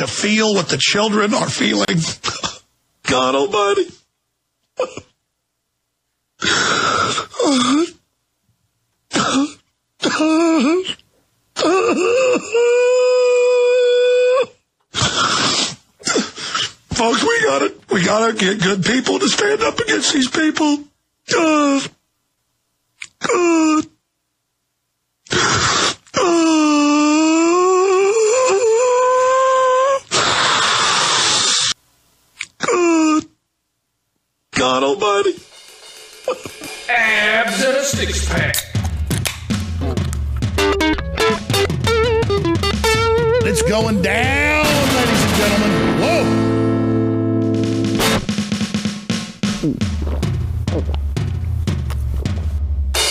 to feel what the children are feeling. God Almighty. Folks, we gotta, we gotta get good people to stand up against these people. Uh, good. Good. nobody. Abs and a six pack. It's going down, ladies and gentlemen. Whoa.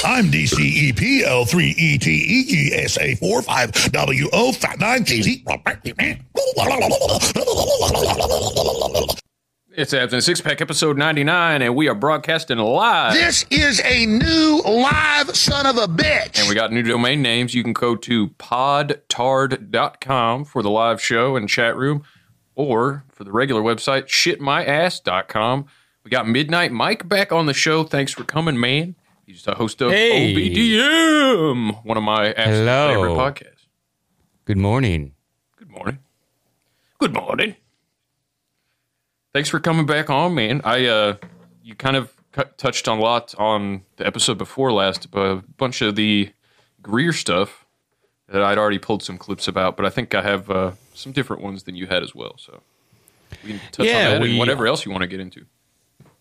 I'm DCEPL3ETEGSA45WO59TZ. It's Abs and Six Pack, episode 99, and we are broadcasting live. This is a new live son of a bitch. And we got new domain names. You can go to podtard.com for the live show and chat room, or for the regular website, shitmyass.com. We got Midnight Mike back on the show. Thanks for coming, man. He's the host of Hey. OBDM, one of my absolute Hello. favorite podcasts. Good morning. Good morning. Good morning. Thanks for coming back on, man. I uh, you kind of cut, touched on a lot on the episode before last, but a bunch of the Greer stuff that I'd already pulled some clips about, but I think I have uh, some different ones than you had as well. So we can touch Yeah, on that we- and whatever else you want to get into.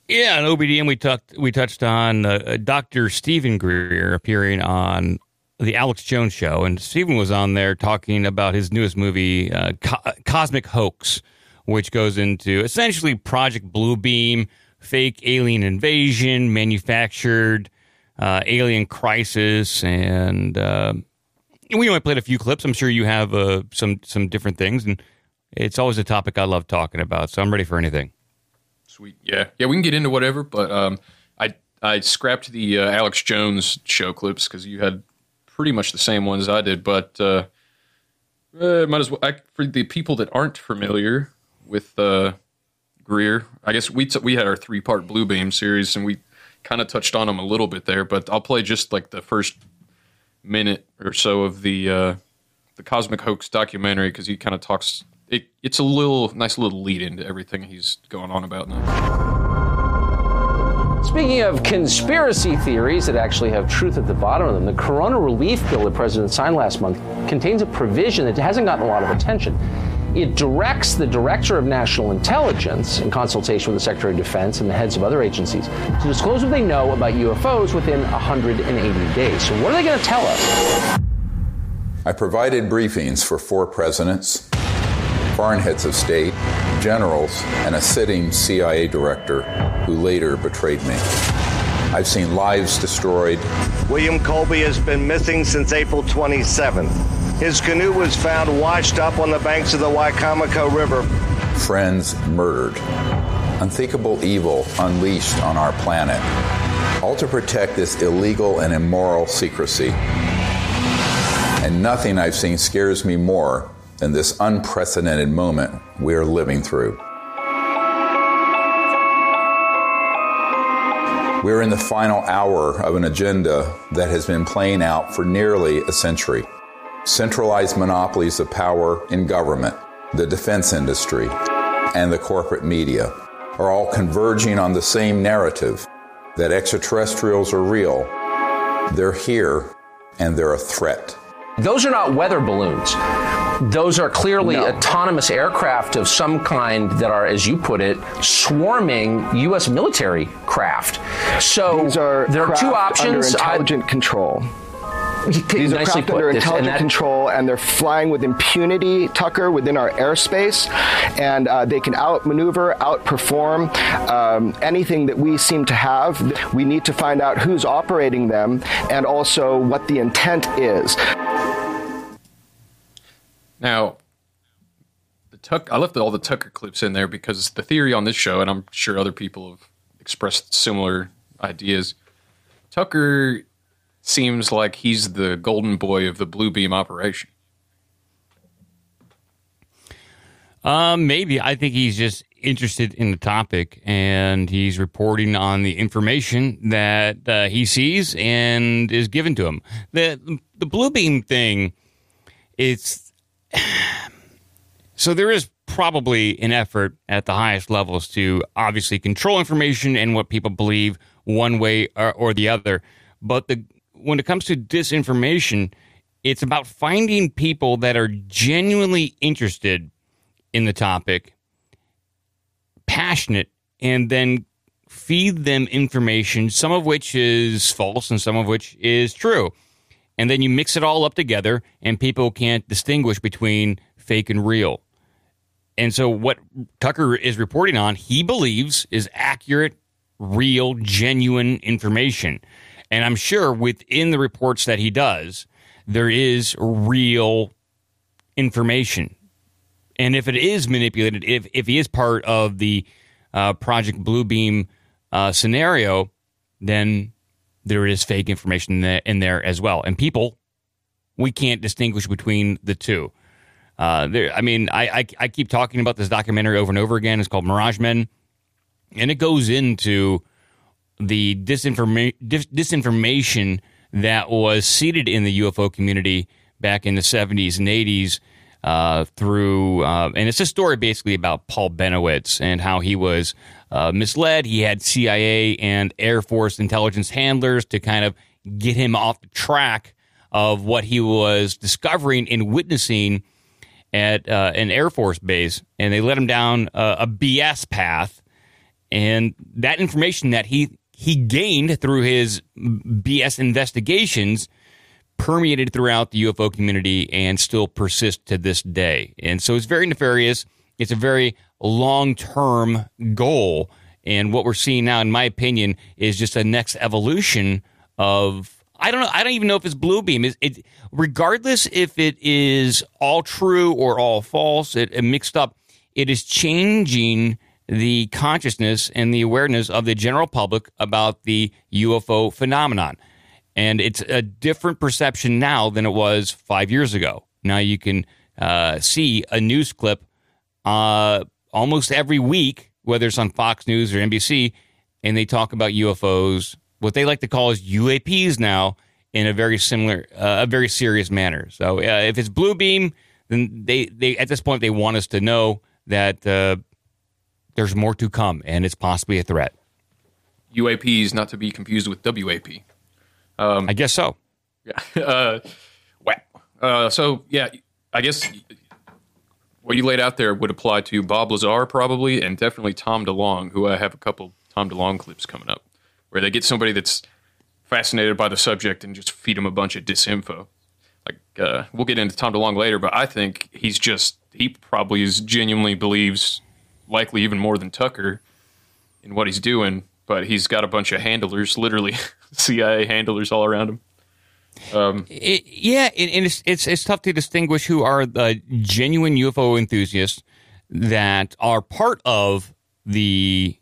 Yeah, in OBDM we talked we touched on uh, Dr. Steven Greer appearing on the Alex Jones show, and Stephen was on there talking about his newest movie, uh, Co- Cosmic Hoax, which goes into essentially Project Bluebeam, fake alien invasion, manufactured uh, alien crisis, and uh, we only played a few clips. I'm sure you have uh, some some different things, and it's always a topic I love talking about. So I'm ready for anything. Sweet. Yeah. Yeah, we can get into whatever, but um, I I scrapped the uh, Alex Jones show clips because you had pretty much the same ones I did, but uh, uh, might as well. I, for the people that aren't familiar with uh, Greer, I guess we t- we had our three part Blue Beam series, and we kind of touched on them a little bit there. But I'll play just like the first minute or so of the uh, the Cosmic Hoax documentary because he kind of talks. It, it's a little nice little lead into everything he's going on about now. Speaking of conspiracy theories that actually have truth at the bottom of them, the Corona relief bill the president signed last month contains a provision that hasn't gotten a lot of attention. It directs the director of national intelligence, in consultation with the secretary of defense and the heads of other agencies, to disclose what they know about UFOs within 180 days. So, what are they going to tell us? I provided briefings for four presidents, foreign heads of state, generals, and a sitting CIA director who later betrayed me. I've seen lives destroyed, William Colby has been missing since April 27th. His canoe was found washed up on the banks of the Wicomico River. friends murdered, unthinkable evil unleashed on our planet, all to protect this illegal and immoral secrecy. And nothing I've seen scares me more than this unprecedented moment we are living through. We're in the final hour of an agenda that has been playing out for nearly a century. Centralized monopolies of power in government, the defense industry, and the corporate media are all converging on the same narrative that extraterrestrials are real, they're here, and they're a threat. Those are not weather balloons. Those are clearly autonomous aircraft of some kind that are, as you put it, swarming U.S. military craft. So These are there are two options. under intelligent control. I, These are nicely craft put. under This- and intelligent that- control, and they're flying with impunity, Tucker, within our airspace, and uh, they can outmaneuver, outperform um, anything that we seem to have. We need to find out who's operating them, and also what the intent is. Now, the Tuck, I left all the Tucker clips in there because the theory on this show, and I'm sure other people have expressed similar ideas. Tucker seems like he's the golden boy of the Blue Beam operation. Um, maybe I think he's just interested in the topic and he's reporting on the information that uh, he sees and is given to him. the The blue beam thing, it's so there is probably an effort at the highest levels to obviously control information and what people believe one way or, or the other. But the when it comes to disinformation, it's about finding people that are genuinely interested in the topic, passionate, and then feed them information, some of which is false and some of which is true. And then you mix it all up together, and people can't distinguish between fake and real. And so, what Tucker is reporting on, he believes is accurate, real, genuine information. And I'm sure within the reports that he does, there is real information. And if it is manipulated, if, if he is part of the uh, Project Bluebeam uh, scenario, then there is fake information in there, as well. And people, we can't distinguish between the two. Uh, there, I mean, I, I, I keep talking about this documentary over and over again. It's called Mirage Men, and it goes into the disinforma- dis- disinformation that was seeded in the UFO community back in the 70s and 80s uh, through, uh, and it's a story basically about Paul Bennewitz and how he was uh, misled. He had CIA and Air Force intelligence handlers to kind of get him off the track of what he was discovering and witnessing at uh, an Air Force base, and they led him down a BS path. And that information that he he gained through his BS investigations permeated throughout the UFO community and still persists to this day. And so it's very nefarious. It's a very long term goal. And what we're seeing now, in my opinion, is just a next evolution of I don't know. I don't even know if it's blue beam. It, it regardless if it is all true or all false, it, it mixed up. It is changing the consciousness and the awareness of the general public about the UFO phenomenon. And it's a different perception now than it was five years ago. Now you can uh, see a news clip uh, almost every week, whether it's on Fox News or NBC, and they talk about UFOs, what they like to call is UAPs now, in a very similar, uh, a very serious manner. So uh, if it's blue beam, then they, they at this point they want us to know that uh, there's more to come, and it's possibly a threat. UAPs, not to be confused with WAP. Um, I guess so. Yeah. Uh, wow. Uh, so yeah, I guess what you laid out there would apply to Bob Lazar probably, and definitely Tom DeLonge, who I have a couple Tom DeLonge clips coming up, where they get somebody that's fascinated by the subject and just feed them a bunch of disinfo. Like uh, we'll get into Tom DeLonge later, but I think he's just he probably is genuinely believes likely even more than Tucker in what he's doing, but he's got a bunch of handlers, literally CIA handlers all around him. Um, it, yeah, and it's, it's it's tough to distinguish who are the genuine UFO enthusiasts that are part of the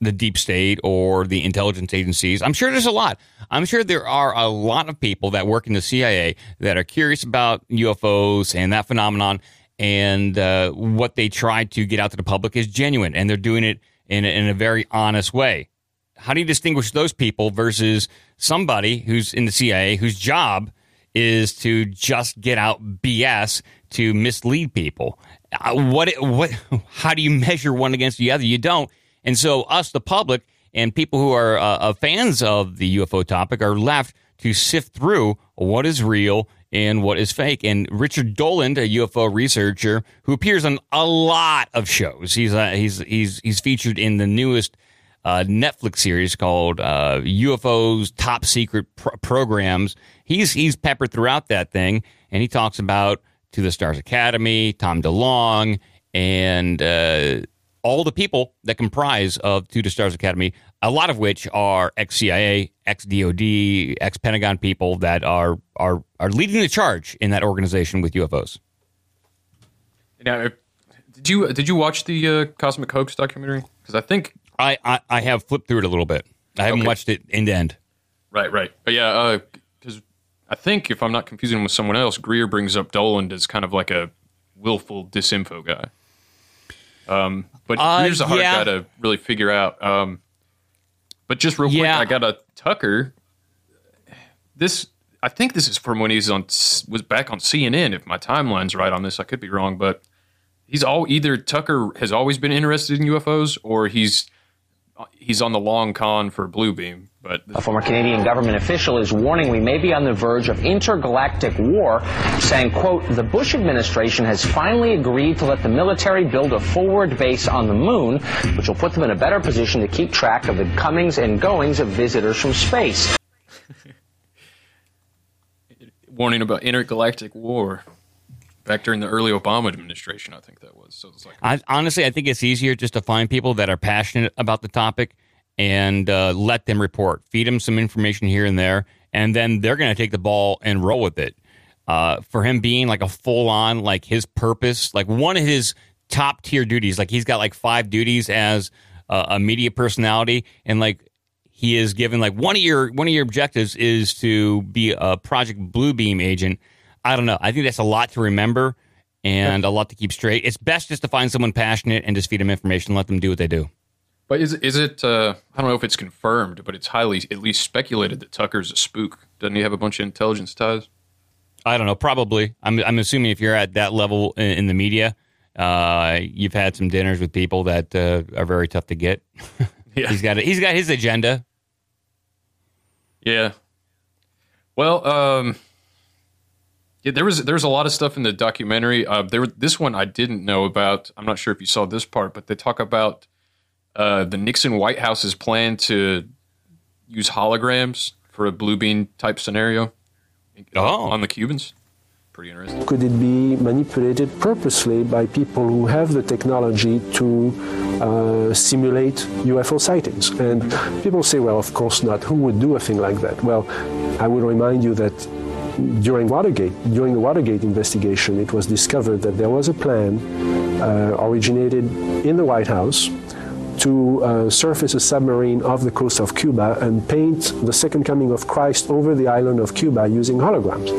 the deep state or the intelligence agencies. I'm sure there's a lot. I'm sure there are a lot of people that work in the CIA that are curious about UFOs and that phenomenon and uh, what they try to get out to the public is genuine, and they're doing it in a, in a very honest way. How do you distinguish those people versus somebody who's in the CIA whose job is to just get out BS to mislead people? Uh, what what? How do you measure one against the other? You don't. And so us, the public, and people who are uh, fans of the UFO topic are left to sift through what is real and what is fake. And Richard Dolan, a UFO researcher who appears on a lot of shows, he's uh, he's he's he's featured in the newest uh, Netflix series called uh, UFOs Top Secret Pro- Programs. He's he's peppered throughout that thing, and he talks about To the Stars Academy, Tom DeLonge, and uh, all the people that comprise of To the Stars Academy, a lot of which are ex CIA, ex DOD, ex Pentagon people that are are are leading the charge in that organization with UFOs. Now, did you did you watch the uh, Cosmic Hoax documentary? Because I think I, I, I have flipped through it a little bit. I haven't okay. watched it end to end. Right, right. But yeah, because uh, I think if I'm not confusing him with someone else, Greer brings up Dolan as kind of like a willful disinfo guy. Um, but Uh, here's a hard yeah. guy to really figure out. Um, but just real quick, I got a Tucker. This I think this is from when he's on was back on CNN. If my timeline's right on this, I could be wrong, but he's all either Tucker has always been interested in UFOs or he's he's on the long con for Bluebeam. But A former Canadian government official is warning we may be on the verge of intergalactic war, saying, quote, the Bush administration has finally agreed to let the military build a forward base on the moon, which will put them in a better position to keep track of the comings and goings of visitors from space. warning about intergalactic war back during the early Obama administration, I think that was. So it's like I, honestly, I think it's easier just to find people that are passionate about the topic and uh, let them report. Feed them some information here and there, and then they're going to take the ball and roll with it. Uh, for him being like a full on, like his purpose, like one of his top tier duties, like he's got like five duties as uh, a media personality, and like he is given like one of your one of your objectives is to be a Project Bluebeam agent. I don't know. I think that's a lot to remember and a lot to keep straight. It's best just to find someone passionate and just feed them information, and let them do what they do. But is is it? Uh, I don't know if it's confirmed, but it's highly at least speculated that Tucker's a spook. Doesn't he have a bunch of intelligence ties? I don't know. Probably. I'm. I'm assuming if you're at that level in, in the media, uh, you've had some dinners with people that uh, are very tough to get. Yeah. he's got. He's got his agenda. Yeah. Well, um, yeah, there was there's a lot of stuff in the documentary. Uh, there this one I didn't know about. I'm not sure if you saw this part, but they talk about uh, the Nixon White House's plan to use holograms for a blue beam type scenario Oh. on the Cubans. Pretty interesting. Could it be manipulated purposely by people who have the technology to uh, simulate UFO sightings? And people say, well, of course not. Who would do a thing like that? Well, I would remind you that during Watergate, during the Watergate investigation, it was discovered that there was a plan uh, originated in the White House to uh, surface a submarine off the coast of Cuba and paint the second coming of Christ over the island of Cuba using holograms,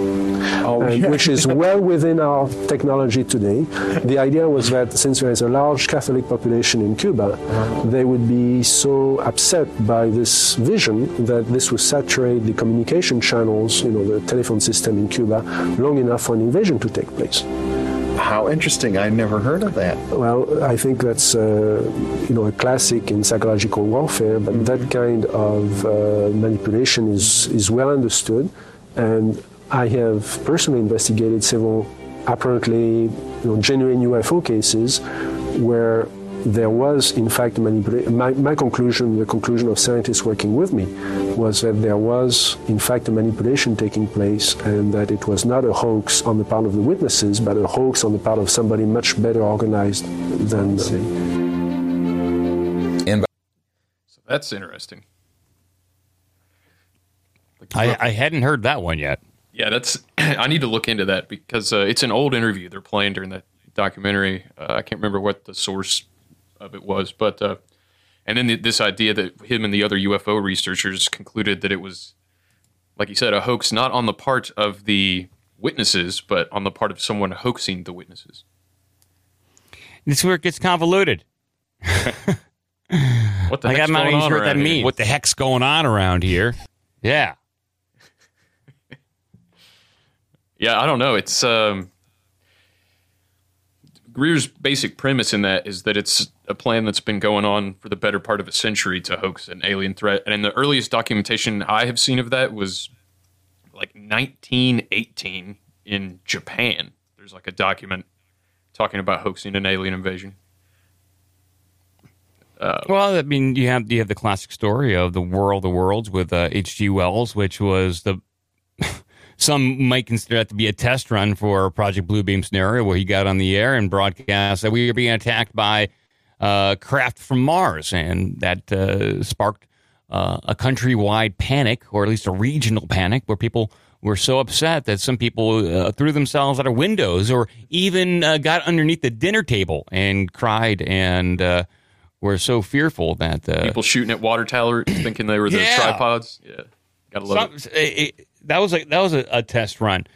and- which is well within our technology today. The idea was that since there is a large Catholic population in Cuba, they would be so upset by this vision that this would saturate the communication channels, you know, the telephone system in Cuba, long enough for an invasion to take place. How interesting. I never heard of that. Well, I think that's uh, you know a classic in psychological warfare, but that kind of uh, manipulation is is well understood, and I have personally investigated several apparently you know, genuine UFO cases where there was in fact manipulation. My, my conclusion, the conclusion of scientists working with me, was that there was in fact a manipulation taking place, and that it was not a hoax on the part of the witnesses, but a hoax on the part of somebody much better organized than. In So that's interesting. I, I hadn't heard that one yet. Yeah, that's. I need to look into that because uh, it's an old interview they're playing during that documentary. Uh, I can't remember what the source of it was, but uh, and then the, this idea that him and the other UFO researchers concluded that it was, like you said, a hoax not on the part of the witnesses, but on the part of someone hoaxing the witnesses. This is where it gets convoluted. What the Like, heck's I'm not going even on sure what that around here? means. What the heck's going on around here? Yeah. Yeah, I don't know. It's um, Greer's basic premise in that is that it's a plan that's been going on for the better part of a century to hoax an alien threat. And the earliest documentation I have seen of that was like 1918 in Japan. There's like a document talking about hoaxing an alien invasion. Well, I mean, you have you have the classic story of the World of Worlds with uh, H.G. Wells, which was the some might consider that to be a test run for Project Bluebeam scenario, where he got on the air and broadcast that we were being attacked by uh, craft from Mars, and that uh, sparked uh, a countrywide panic, or at least a regional panic, where people were so upset that some people uh, threw themselves out of windows, or even uh, got underneath the dinner table and cried and. Uh, were so fearful that uh, People shooting at water towers thinking they were the Yeah. tripods. Yeah, gotta love it. it- it- that was a that was a, a test run.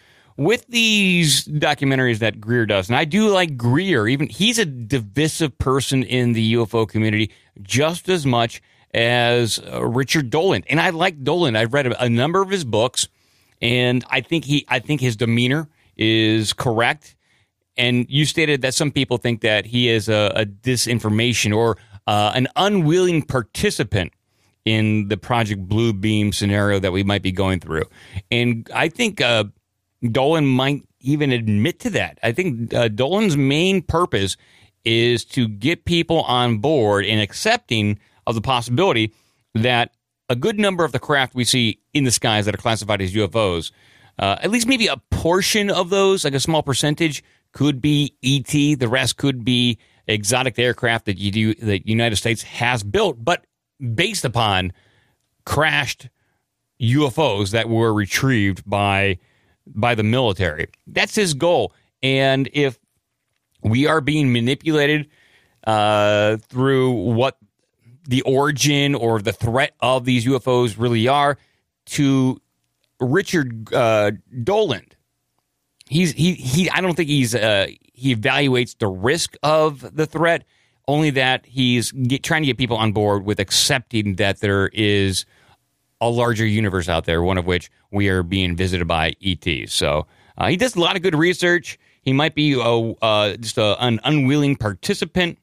With these documentaries that Greer does, and I do like Greer, even he's a divisive person in the UFO community just as much as uh, Richard Dolan. And I like Dolan. I've read a, number of his books, and I think he, I think his demeanor is correct. And you stated that some people think that he is a, a disinformation or uh, an unwilling participant in the Project Blue Beam scenario that we might be going through. And I think uh, Dolan might even admit to that. I think uh, Dolan's main purpose is to get people on board and accepting of the possibility that a good number of the craft we see in the skies that are classified as UFOs, uh, at least maybe a portion of those, like a small percentage, could be ET. The rest could be exotic aircraft that you do, the United States has built, but based upon crashed UFOs that were retrieved by by the military. That's his goal. And if we are being manipulated uh, through what the origin or the threat of these UFOs really are to Richard uh, Dolan. He's he he. I don't think he's uh, he evaluates the risk of the threat. Only that he's get, trying to get people on board with accepting that there is a larger universe out there, one of which we are being visited by ETs. So uh, he does a lot of good research. He might be a, uh, just a, an unwilling participant,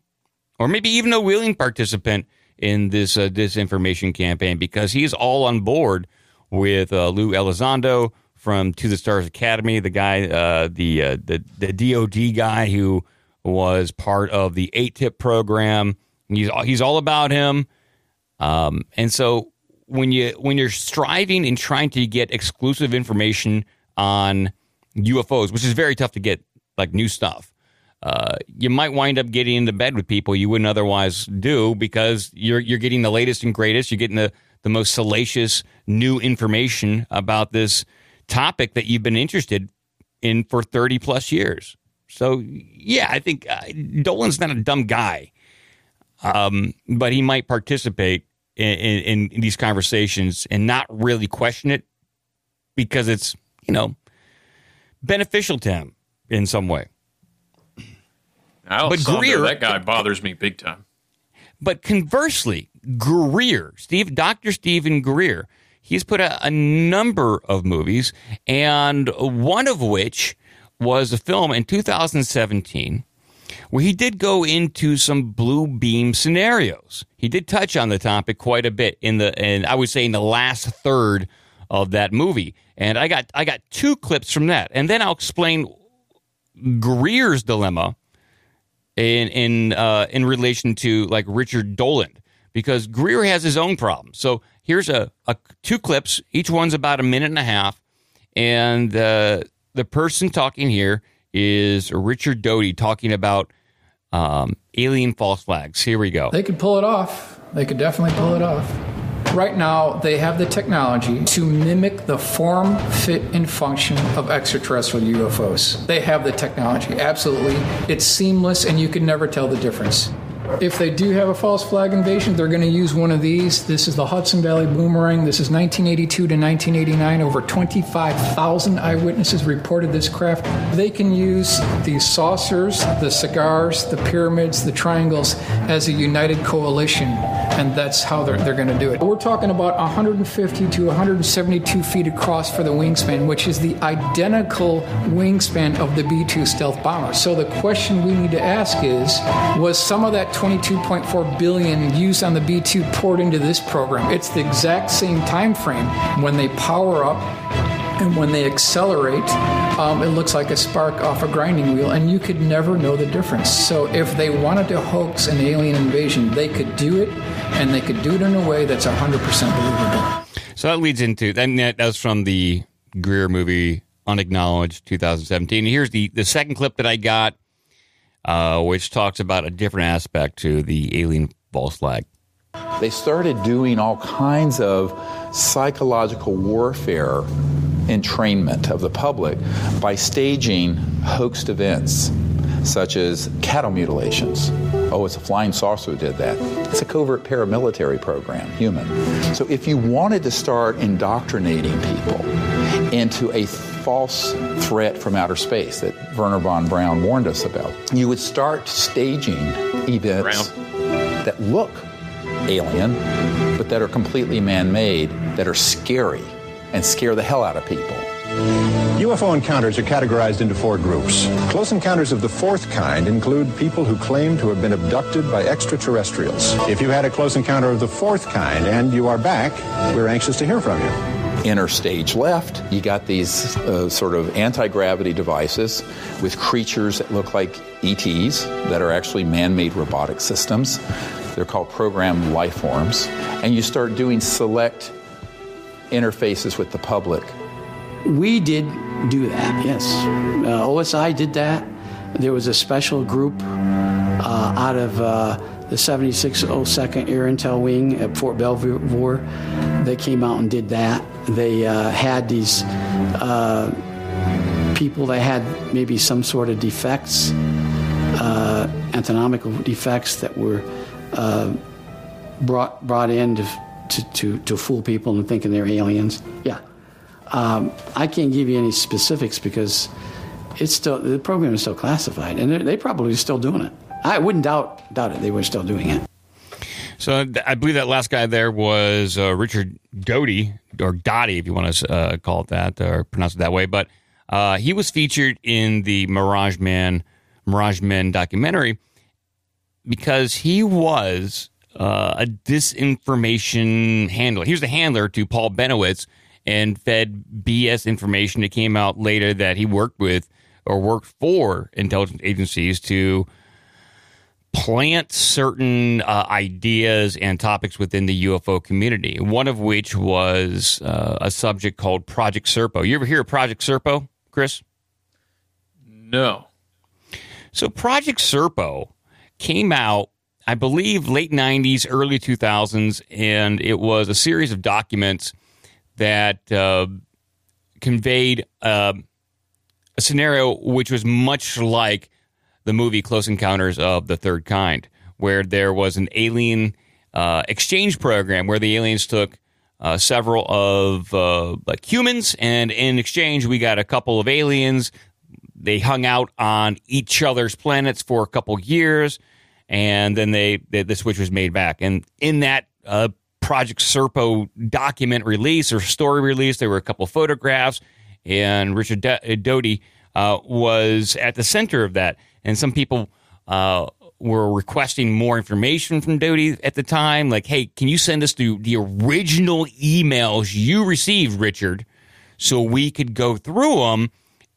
or maybe even a willing participant in this uh, disinformation campaign because he's all on board with uh, Lou Elizondo from To the Stars Academy, the guy, uh, the, uh, the the DoD guy who was part of the AATIP program. He's he's all about him, um, and so when you when you're striving and trying to get exclusive information on UFOs, which is very tough to get, like new stuff, uh, you might wind up getting into bed with people you wouldn't otherwise do because you're you're getting the latest and greatest. You're getting the the most salacious new information about this topic that you've been interested in for 30 plus years. So yeah, I think uh, Dolan's not a dumb guy, um, but he might participate in, in, in these conversations and not really question it because it's you know beneficial to him in some way. but Greer, that guy bothers me big time. But conversely, Greer, Steve, Dr. Steven Greer, he's put out a number of movies, and one of which was a film in 2017 where he did go into some blue beam scenarios. He did touch on the topic quite a bit in the, and I would say in the last third of that movie. And I got I got two clips from that, and then I'll explain Greer's dilemma in in uh, in relation to like Richard Dolan because Greer has his own problem. So here's a, a two clips. Each one's about a minute and a half, and uh, the person talking here is Richard Doty talking about um, alien false flags. Here we go. They could pull it off. They could definitely pull it off. Right now, they have the technology to mimic the form, fit, and function of extraterrestrial UFOs. They have the technology, absolutely. It's seamless, and you can never tell the difference. If they do have a false flag invasion, they're going to use one of these. This is the Hudson Valley Boomerang. This is 1982 to 1989. Over 25,000 eyewitnesses reported this craft. They can use the saucers, the cigars, the pyramids, the triangles as a united coalition, and that's how they're, they're going to do it. We're talking about 150 to 172 feet across for the wingspan, which is the identical wingspan of the B 2 stealth bomber. So the question we need to ask is was some of that 22.4 billion used on the B2 poured into this program. It's the exact same time frame when they power up and when they accelerate, um, it looks like a spark off a grinding wheel, and you could never know the difference. So, if they wanted to hoax an alien invasion, they could do it, and they could do it in a way that's 100% believable. So that leads into that. That was from the Greer movie, Unacknowledged, 2017. Here's the the second clip that I got uh, which talks about a different aspect to the alien false flag. They started doing all kinds of psychological warfare entrainment of the public by staging hoaxed events such as cattle mutilations. Oh, it's a flying saucer who did that. It's a covert paramilitary program, human. So if you wanted to start indoctrinating people into a false threat from outer space that Wernher von Braun warned us about. You would start staging events that look alien, but that are completely man made, that are scary and scare the hell out of people. UFO encounters are categorized into four groups. Close encounters of the fourth kind include people who claim to have been abducted by extraterrestrials. If you had a close encounter of the fourth kind and you are back, we're anxious to hear from you. Inner stage left, you got these uh, sort of anti gravity devices with creatures that look like ETs that are actually man made robotic systems. They're called programmed life forms. And you start doing select interfaces with the public. We did do that, yes. Uh, OSI did that. There was a special group uh, out of uh, the 7602nd Air Intel Wing at Fort Belvoir. They came out and did that. They uh, had these uh, people that had maybe some sort of defects, uh, anatomical defects that were brought brought in to, to, to, to fool people into thinking they're aliens. Yeah. Um, I can't give you any specifics because it's still the program is still classified, and they're probably still doing it. I wouldn't doubt doubt it; they were still doing it. So I believe that last guy there was uh, Richard Doty or Dottie, if you want to uh, call it that or pronounce it that way. But uh, he was featured in the Mirage Man Mirage Men documentary because he was uh, a disinformation handler. He was the handler to Paul Bennewitz and fed BS information that came out later that he worked with or worked for intelligence agencies to plant certain uh, ideas and topics within the UFO community. One of which was uh, a subject called Project Serpo. You ever hear of Project Serpo, Chris? No. So Project Serpo came out, I believe, late 90s, early 2000s, and it was a series of documents that uh, conveyed uh, a scenario which was much like the movie Close Encounters of the Third Kind, where there was an alien uh, exchange program where the aliens took uh, several of uh, like humans, and in exchange, we got a couple of aliens. They hung out on each other's planets for a couple years, and then they, they the switch was made back. And in that uh, Project Serpo document release or story release. There were a couple photographs, and Richard D- Doty uh, was at the center of that. And some people uh, were requesting more information from Doty at the time, like, "Hey, can you send us the the original emails you received, Richard, so we could go through them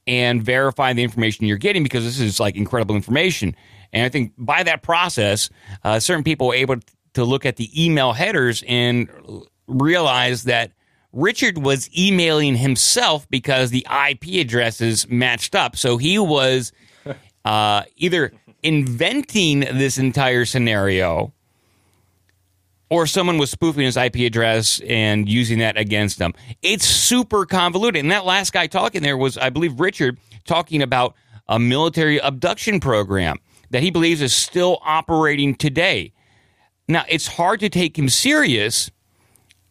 and verify the information you're getting because this is like incredible information." And I think by that process, uh, certain people were able to look at the email headers and realize that Richard was emailing himself because the IP addresses matched up. So he was uh, either inventing this entire scenario or someone was spoofing his IP address and using that against him. It's super convoluted. And that last guy talking there was, I believe, Richard talking about a military abduction program that he believes is still operating today. Now, it's hard to take him serious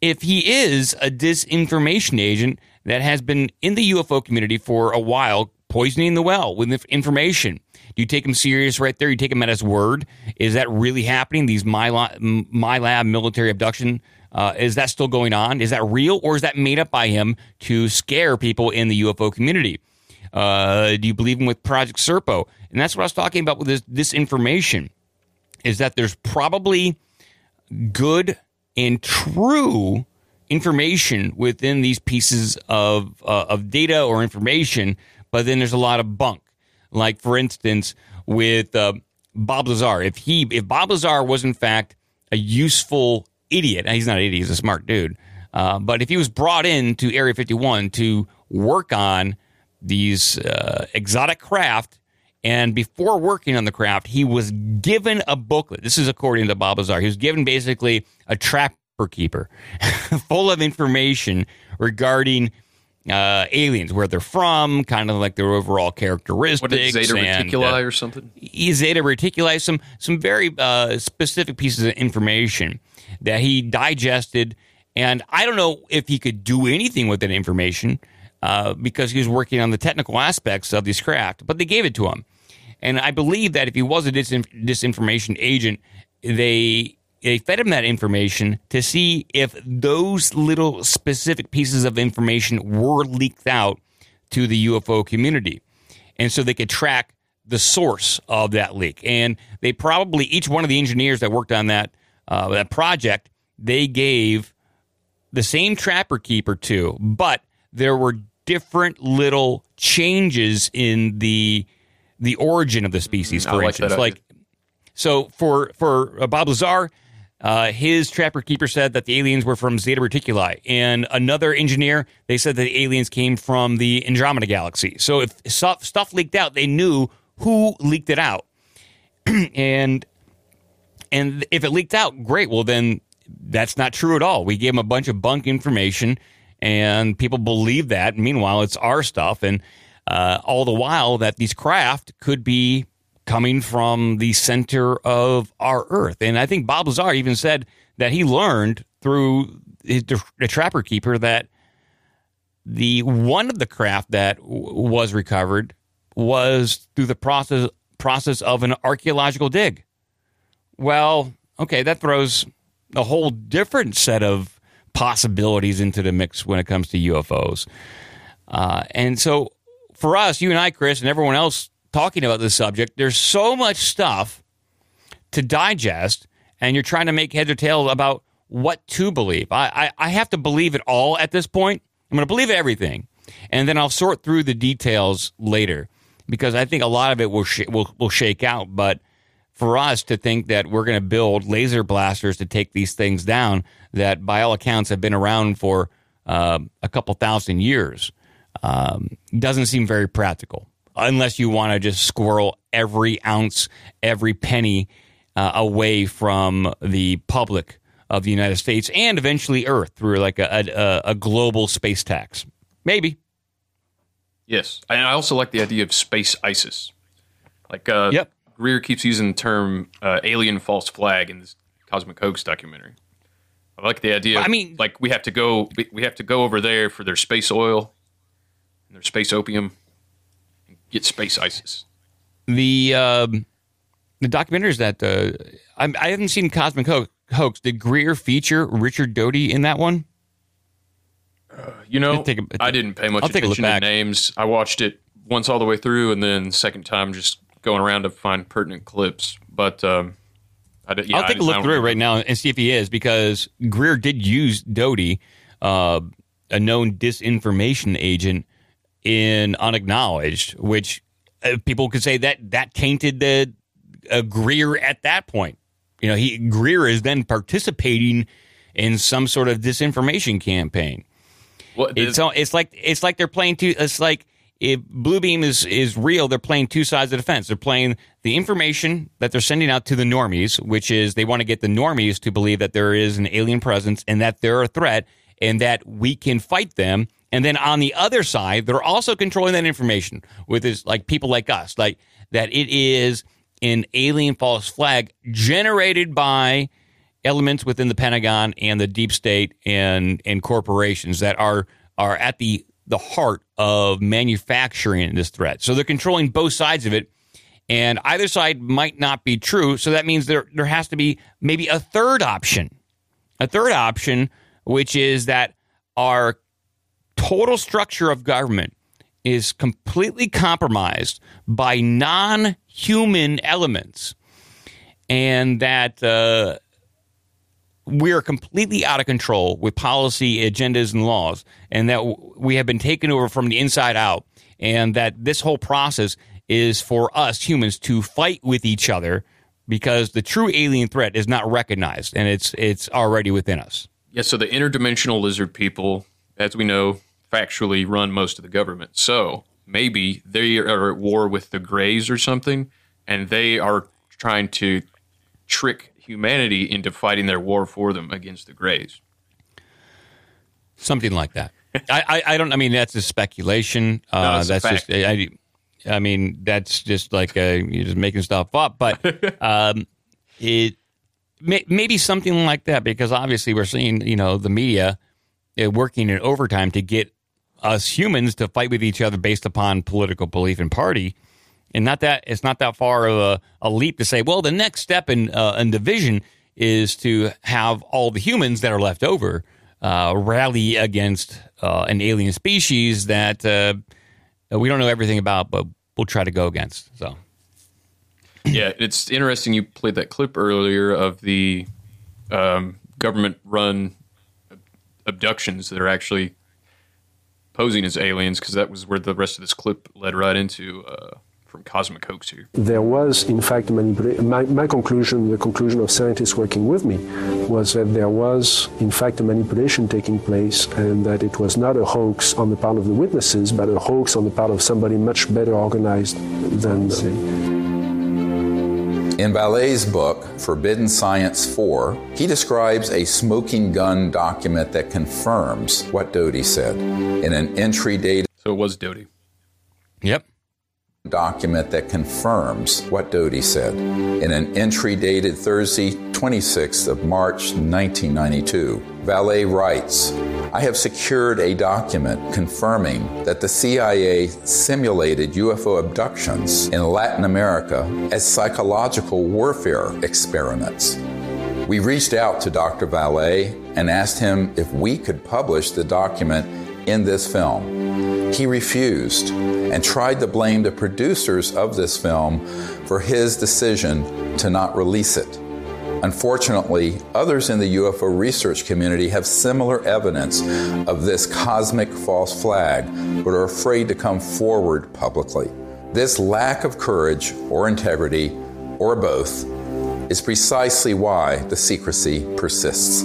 if he is a disinformation agent that has been in the UFO community for a while, poisoning the well with information. Do you take him serious right there? You take him at his word? Is that really happening? These MILAB military abduction, uh, is that still going on? Is that real, or is that made up by him to scare people in the UFO community? Uh, do you believe him with Project Serpo? And that's what I was talking about with this information. Is that there's probably good and true information within these pieces of uh, of data or information, but then there's a lot of bunk. Like for instance, with uh, Bob Lazar, if he if Bob Lazar was in fact a useful idiot, he's not an idiot, he's a smart dude. Uh, but if he was brought in to Area 51 to work on these uh, exotic craft and before working on the craft, he was given a booklet. This is according to Bob Lazar. He was given basically a trapper keeper full of information regarding uh, aliens, where they're from, kind of like their overall characteristics. What is Zeta and, Reticuli uh, or something? Zeta Reticuli, some some very uh, specific pieces of information that he digested, and I don't know if he could do anything with that information. uh, because he was working on the technical aspects of this craft, but they gave it to him. And I believe that if he was a disin- disinformation agent, they they fed him that information to see if those little specific pieces of information were leaked out to the UFO community. And so they could track the source of that leak. And they probably, each one of the engineers that worked on that, uh, that project, they gave the same trapper keeper to, but there were different little changes in the the origin of the species. Mm, For like instance, like so for for uh, Bob Lazar, uh, his trapper keeper said that the aliens were from Zeta Reticuli, and another engineer they said that the aliens came from the Andromeda galaxy. So if stuff, stuff leaked out, they knew who leaked it out, and and if it leaked out, great. Well, then that's not true at all. We gave them a bunch of bunk information, and people believe that. Meanwhile, it's our stuff, and uh, all the while that these craft could be coming from the center of our Earth. And I think Bob Lazar even said that he learned through the Trapper Keeper that the one of the craft that w- was recovered was through the process process of an archaeological dig. Well, okay, that throws a whole different set of possibilities into the mix when it comes to UFOs. Uh, and so, for us, you and I, Chris, and everyone else talking about this subject, there's so much stuff to digest, and you're trying to make heads or tails about what to believe. I, I, I have to believe it all at this point. I'm going to believe everything, and then I'll sort through the details later because I think a lot of it will sh- will will shake out. But for us to think that we're going to build laser blasters to take these things down, that by all accounts have been around for uh, a couple thousand years, um, doesn't seem very practical. Unless you want to just squirrel every ounce, every penny uh, away from the public of the United States and eventually Earth through like a, a, a global space tax. Maybe. Yes, and I also like the idea of space ISIS. Like, uh, yep. Greer keeps using the term uh, "alien false flag" in this Cosmic Hoax documentary. I like the idea. Of, I mean, like we have to go, we- we have to go over there for their space oil and their space opium, get space ISIS. The um, the documentaries that uh, I, I haven't seen Cosmic Ho- Hoax. Did Greer feature Richard Doty in that one? You know, take a- I didn't pay much I'll take attention to names. I watched it once all the way through, and then second time just going around to find pertinent clips. But um, I did. Yeah, I'll take a look through it right now and see if he is because Greer did use Doty, uh, a known disinformation agent, in unacknowledged, which uh, people could say that that tainted the uh, Greer at that point. You know, he Greer is then participating in some sort of disinformation campaign. Well, it's it's like it's like they're playing two. It's like if Bluebeam is is real, they're playing two sides of the fence. They're playing the information that they're sending out to the normies, which is they want to get the normies to believe that there is an alien presence and that they're a threat and that we can fight them. And then on the other side, they're also controlling that information with this like people like us, like that it is an alien false flag generated by elements within the Pentagon and the deep state and and corporations that are are at the the heart of manufacturing this threat. So they're controlling both sides of it, and either side might not be true. So that means there there has to be maybe a third option, a third option, which is that our total structure of government is completely compromised by non-human elements, and that. Uh, we are completely out of control with policy agendas and laws, and that we have been taken over from the inside out, and that this whole process is for us humans to fight with each other because the true alien threat is not recognized, and it's it's already within us. Yeah, so the interdimensional lizard people, as we know, factually run most of the government. So maybe they are at war with the Greys or something, and they are trying to trick humanity into fighting their war for them against the Greys. Something like that. I, I, I don't. I mean, that's a speculation. Uh, No, a that's just. I, I mean, that's just like uh you're just making stuff up. But um, it may, maybe something like that because obviously we're seeing you know the media uh, working in overtime to get us humans to fight with each other based upon political belief and party. And not that it's not that far of a, a leap to say, well, the next step in uh, in division is to have all the humans that are left over uh, rally against uh, an alien species that uh, we don't know everything about, but we'll try to go against. So, yeah, it's interesting. You played that clip earlier of the um, government-run abductions that are actually posing as aliens, because that was where the rest of this clip led right into. Uh, from Cosmic Hoax here? There was, in fact, manipulation. My, my conclusion, the conclusion of scientists working with me, was that there was, in fact, a manipulation taking place and that it was not a hoax on the part of the witnesses, but a hoax on the part of somebody much better organized than them. In Vallée's book, Forbidden Science 4, he describes a smoking gun document that confirms what Doty said in an entry dated. So it was Doty. Yep document that confirms what Doty said in an entry dated Thursday, 26th of March, 1992. Vallée writes, I have secured a document confirming that the CIA simulated UFO abductions in Latin America as psychological warfare experiments. We reached out to Dr. Vallée and asked him if we could publish the document in this film. He refused and tried to blame the producers of this film for his decision to not release it. Unfortunately, others in the UFO research community have similar evidence of this cosmic false flag, but are afraid to come forward publicly. This lack of courage or integrity, or both, is precisely why the secrecy persists.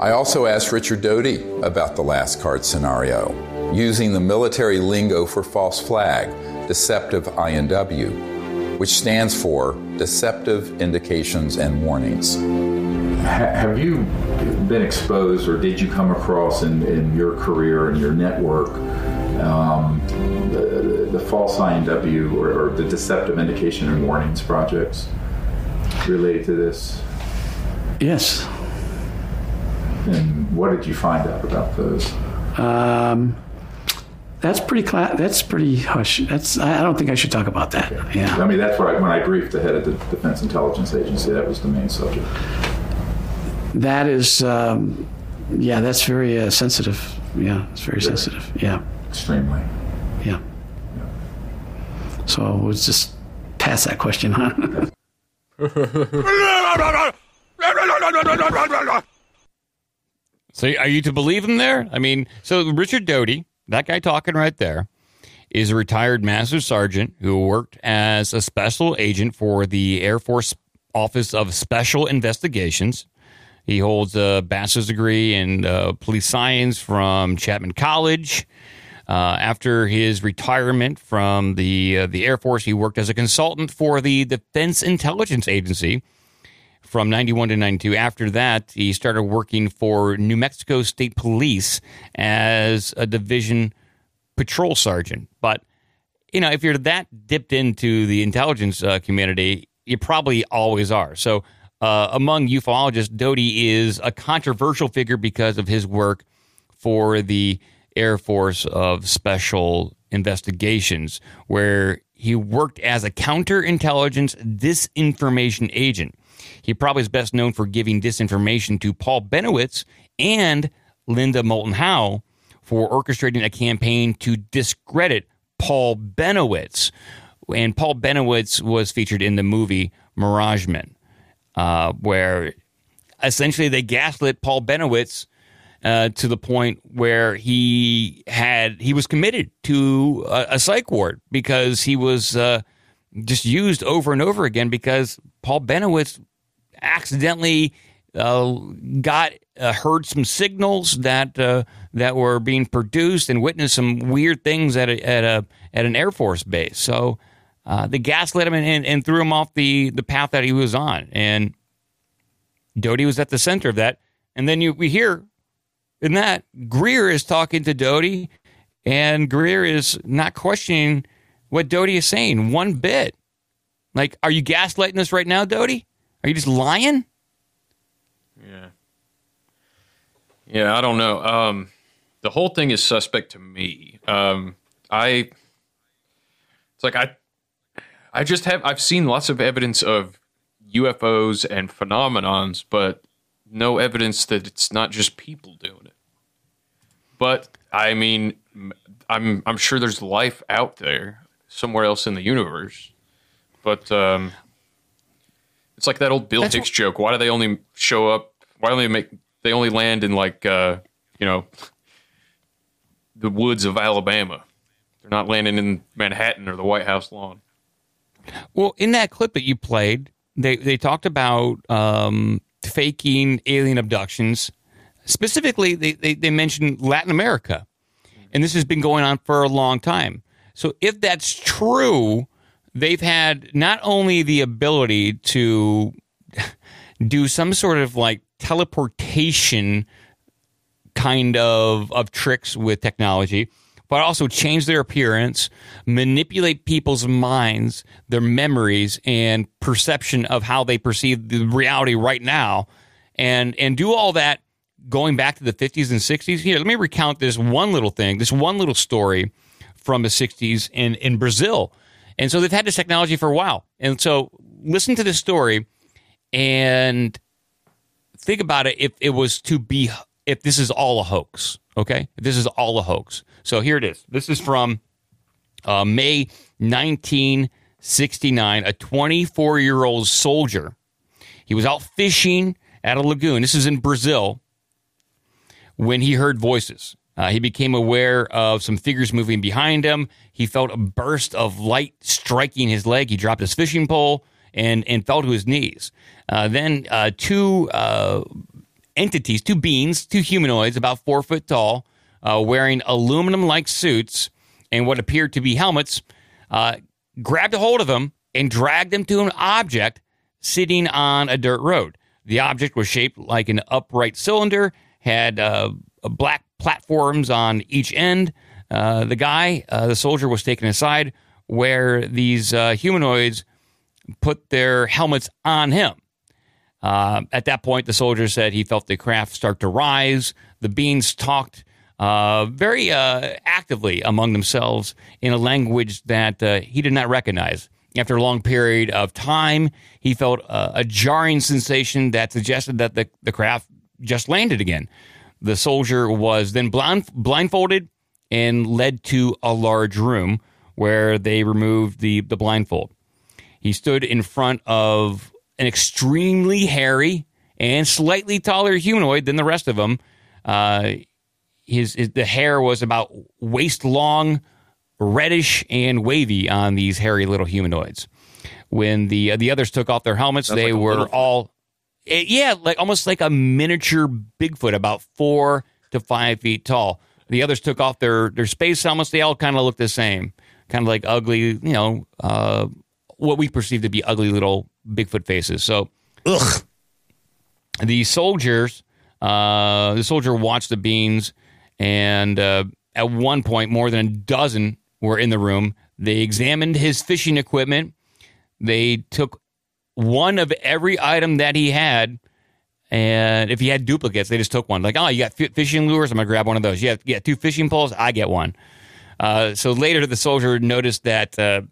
I also asked Richard Doty about the last card scenario, using the military lingo for false flag, deceptive INW, which stands for Deceptive Indications and Warnings. Have you been exposed or did you come across in, in your career and your network um, the, the, false INW or, or the Deceptive Indication and Warnings projects related to this? Yes. And what did you find out about those? Um, that's pretty. Cla- that's pretty hush. That's. I don't think I should talk about that. Okay. Yeah. I mean, that's why when I briefed the head of the Defense Intelligence Agency, that was the main subject. That is. Um, yeah, that's very uh, sensitive. Yeah, it's very yeah. sensitive. Yeah. Extremely. Yeah. yeah. So we'll just pass that question on. So are you to believe him there? I mean, so Richard Doty, that guy talking right there, is a retired master sergeant who worked as a special agent for the Air Force Office of Special Investigations. He holds a bachelor's degree in uh, police science from Chapman College. Uh, after his retirement from the uh, the Air Force, he worked as a consultant for the Defense Intelligence Agency from 91 to 92. After that, he started working for New Mexico State Police as a division patrol sergeant. But, you know, if you're that dipped into the intelligence uh, community, you probably always are. So, uh, among ufologists, Doty is a controversial figure because of his work for the Air Force of Special Investigations, where he worked as a counterintelligence disinformation agent. He probably is best known for giving disinformation to Paul Bennewitz and Linda Moulton Howe for orchestrating a campaign to discredit Paul Bennewitz. And Paul Bennewitz was featured in the movie Mirage Men, uh, where essentially they gaslit Paul Bennewitz uh, to the point where he had he was committed to a, a psych ward because he was uh, just used over and over again because Paul Bennewitz accidentally uh, got uh, heard some signals that uh, that were being produced and witnessed some weird things at a, at a at an air force base. So uh, they gaslit him and, and, and, threw him off the the path that he was on. And Doty was at the center of that. And then you we hear in that Greer is talking to Doty, and Greer is not questioning what Doty is saying one bit. Like, are you gaslighting us right now, Doty? Are you just lying? Yeah. Yeah, I don't know. Um, the whole thing is suspect to me. Um, I it's like I I just have I've seen lots of evidence of UFOs and phenomenons, but no evidence that it's not just people doing it. But I mean, I'm I'm sure there's life out there somewhere else in the universe. But um, it's like that old Bill That's Hicks joke. Why do they only show up? Why do they make they only land in like uh, you know the woods of Alabama? They're not landing in Manhattan or the White House lawn. Well, in that clip that you played, they they talked about um, faking alien abductions. Specifically, they, they they mentioned Latin America, and this has been going on for a long time. So, if that's true, they've had not only the ability to do some sort of like teleportation kind of of tricks with technology, but also change their appearance, manipulate people's minds, their memories, and perception of how they perceive the reality right now, and and do all that going back to the 50s and 60s. Here, let me recount this one little thing, this one little story from the 60s in in Brazil. And so they've had this technology for a while. And so listen to this story and think about it. If it was to be if this is all a hoax okay? If this is all a hoax. So here it is. This is from uh, may 1969 a 24 year old soldier. He was out fishing at a lagoon. This is in brazil when he heard voices uh, he became aware of some figures moving behind him. He felt a burst of light striking his leg. He dropped his fishing pole and, and fell to his knees. Uh, then uh, two uh, entities, two beings, two humanoids, about four foot tall, uh, wearing aluminum like suits and what appeared to be helmets, uh, grabbed a hold of him and dragged him to an object sitting on a dirt road. The object was shaped like an upright cylinder, had uh, black platforms on each end. Uh, the guy, uh, the soldier, was taken aside where these uh, humanoids put their helmets on him. Uh, at that point, the soldier said he felt the craft start to rise. The beings talked uh, very uh, actively among themselves in a language that he did not recognize. After a long period of time, he felt a jarring sensation that suggested that the, the craft just landed again. The soldier was then blind, blindfolded and led to a large room where they removed the, the blindfold. He stood in front of an extremely hairy and slightly taller humanoid than the rest of them. Uh, his, his the hair was about waist long, reddish and wavy on these hairy little humanoids. When the uh, the others took off their helmets, Sounds they like were all it- yeah, like almost like a miniature Bigfoot, about four to five feet tall. The others took off their their space helmets. They all kind of looked the same, kind of like ugly, you know, uh, what we perceive to be ugly little Bigfoot faces. So, ugh. The soldiers, uh, the soldier watched the beans, and uh, at one point, more than a dozen were in the room. They examined his fishing equipment. They took one of every item that he had. And if he had duplicates, they just took one. Like, oh, you got fishing lures? I'm going to grab one of those. You have, two fishing poles? I get one. Uh, so later, the soldier noticed that uh,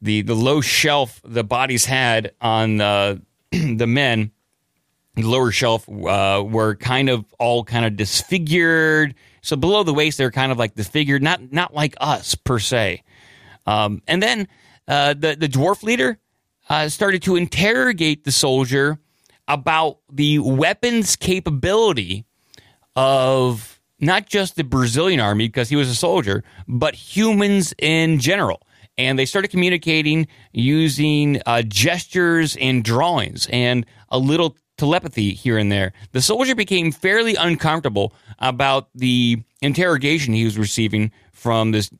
the, the low shelf the bodies had on uh, the men, the lower shelf, uh, were kind of all kind of disfigured. So below the waist, they're kind of like disfigured, not, not like us per se. Um, and then uh, the, the dwarf leader uh, started to interrogate the soldier about the weapons capability of not just the Brazilian army, because he was a soldier, but humans in general. And they started communicating using uh, gestures and drawings and a little telepathy here and there. The soldier became fairly uncomfortable about the interrogation he was receiving from this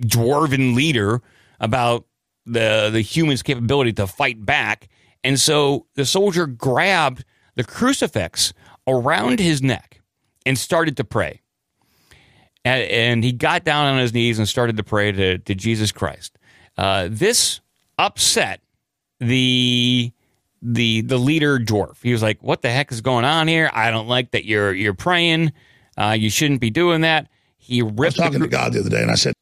dwarven leader about the the human's capability to fight back. And so the soldier grabbed the crucifix around his neck and started to pray. And, and he got down on his knees and started to pray to, to Jesus Christ. Uh, this upset the the the leader dwarf. He was like, "What the heck is going on here? I don't like that you're you're praying." Uh, you shouldn't be doing that. He ripped. I was talking the, to God the other day, and I said,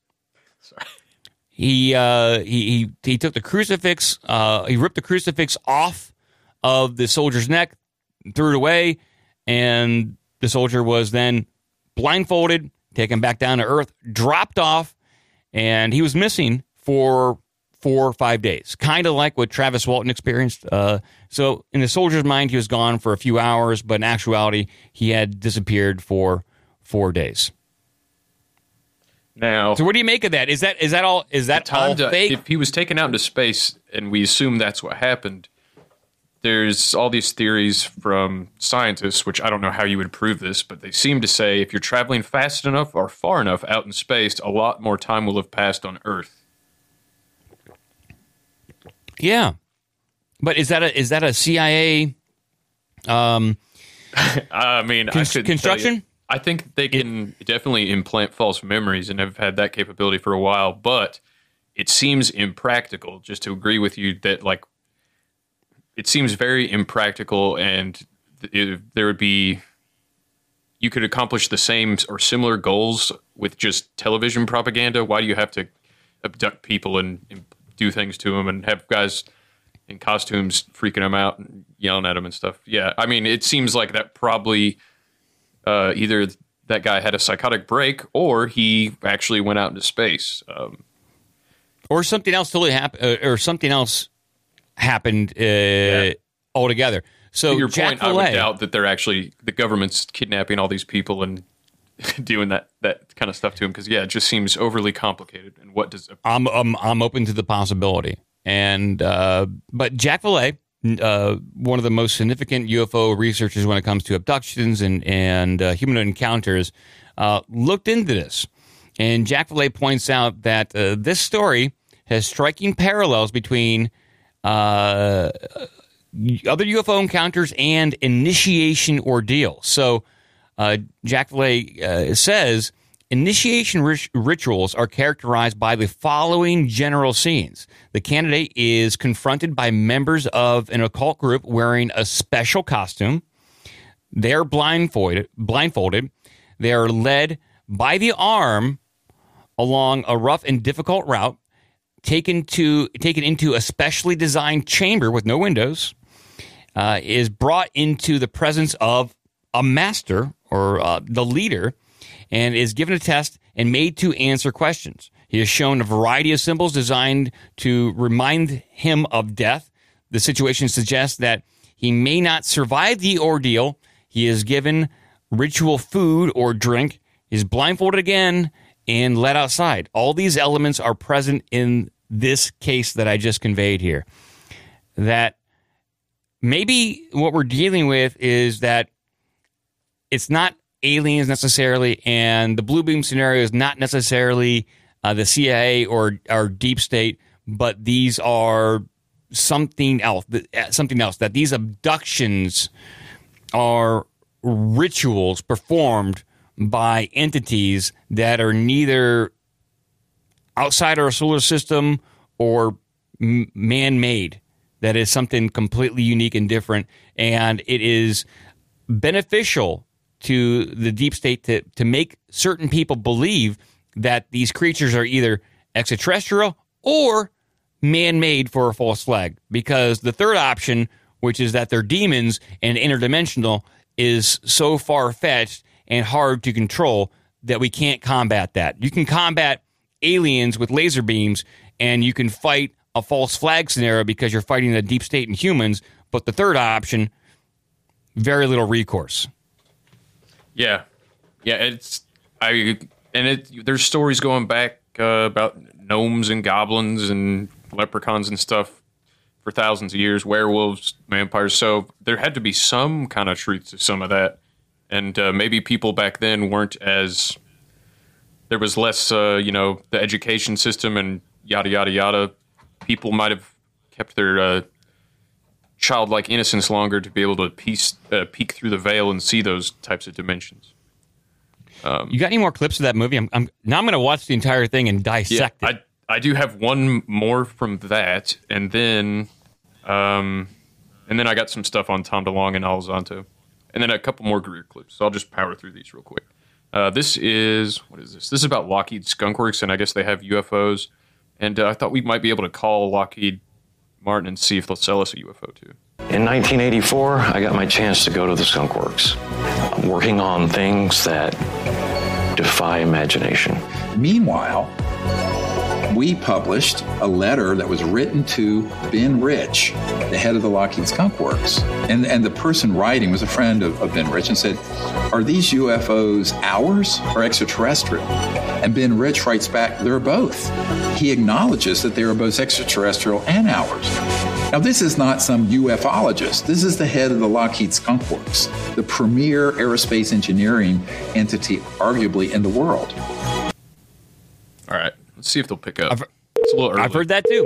he, uh, he he took the crucifix. Uh, he ripped the crucifix off of the soldier's neck, threw it away, and the soldier was then blindfolded, taken back down to earth, dropped off, and he was missing for four or five days, kind of like what Travis Walton experienced. Uh, so, in the soldier's mind, he was gone for a few hours, but in actuality, he had disappeared for four days. Now, So, what do you make of that? Is that is that all? Is that all time to, fake? if he was taken out into space and we assume that's what happened, there's all these theories from scientists, which I don't know how you would prove this, but they seem to say if you're traveling fast enough or far enough out in space, a lot more time will have passed on Earth. Yeah, but is that a is that a CIA? Um, I mean, I Cons- couldn't tell you. construction? I think they can definitely implant false memories and have had that capability for a while, but it seems impractical. Just to agree with you that like it seems very impractical, and it, there would be you could accomplish the same or similar goals with just television propaganda. Why do you have to abduct people and, and do things to them and have guys in costumes freaking them out and yelling at them and stuff? Yeah, I mean, it seems like that probably uh, either that guy had a psychotic break or he actually went out into space. Um, or something else totally happened, uh, or something else happened uh, altogether. So to your Jack point, I would doubt that they're actually the government's kidnapping all these people and doing that that kind of stuff to him because yeah, it just seems overly complicated. And what does a I'm I'm I'm open to the possibility. And uh, but Jack Vallée, uh, one of the most significant UFO researchers when it comes to abductions and and uh, human encounters, uh, looked into this. And Jack Vallée points out that uh, this story has striking parallels between uh, other UFO encounters and initiation ordeal. So, uh, Jack uh, says initiation rit- rituals are characterized by the following general scenes. The candidate is confronted by members of an occult group wearing a special costume. They're blindfolded. Blindfolded. They are led by the arm along a rough and difficult route, taken to taken into a specially designed chamber with no windows uh, is brought into the presence of a master or uh, the leader and is given a test and made to answer questions. He is shown a variety of symbols designed to remind him of death. The situation suggests that he may not survive the ordeal. He is given ritual food or drink, is blindfolded again, and led outside. All these elements are present in this case that I just conveyed here. That maybe what we're dealing with is that it's not aliens necessarily, and the blue beam scenario is not necessarily uh, the CIA or or deep state, but these are something else. that- Something else that these abductions are rituals performed by entities that are neither outside our solar system or man-made that is something completely unique and different and it is beneficial to the deep state to, to make certain people believe that these creatures are either extraterrestrial or man-made for a false flag. Because the third option which is that they're demons and interdimensional is so far-fetched and hard to control that we can't combat that. You can combat aliens with laser beams and you can fight a false flag scenario because you're fighting the deep state and humans but the third option very little recourse Yeah, yeah. It's I and it. There's stories going back uh, about gnomes and goblins and leprechauns and stuff for thousands of years. Werewolves, vampires. So there had to be some kind of truth to some of that, and uh, maybe people back then weren't as. There was less, uh, you know, the education system and yada yada yada. People might have kept their uh, childlike innocence longer to be able to piece, uh, peek through the veil and see those types of dimensions. Um, you got any more clips of that movie i'm, I'm now i'm going to watch the entire thing and dissect yeah, I I do have one more from that, and then, um, and then I got some stuff on Tom DeLonge and Elizondo, and then a couple more Greer clips. So I'll just power through these real quick. Uh, this is what is this? This is about Lockheed Skunk Works, and I guess they have UFOs. And uh, I thought we might be able to call Lockheed Martin and see if they'll sell us a UFO too. In 1984, I got my chance to go to the Skunk Works. I'm working on things that defy imagination. Meanwhile, we published a letter that was written to Ben Rich, the head of the Lockheed Skunk Works. And, and the person writing was a friend of, of Ben Rich and said, Are these UFOs ours or extraterrestrial? And Ben Rich writes back, They're both. He acknowledges that they are both extraterrestrial and ours. Now, this is not some ufologist. This is the head of the Lockheed Skunk Works, the premier aerospace engineering entity, arguably, in the world. All right, let's see if they'll pick up. it's a little early. I've heard that too.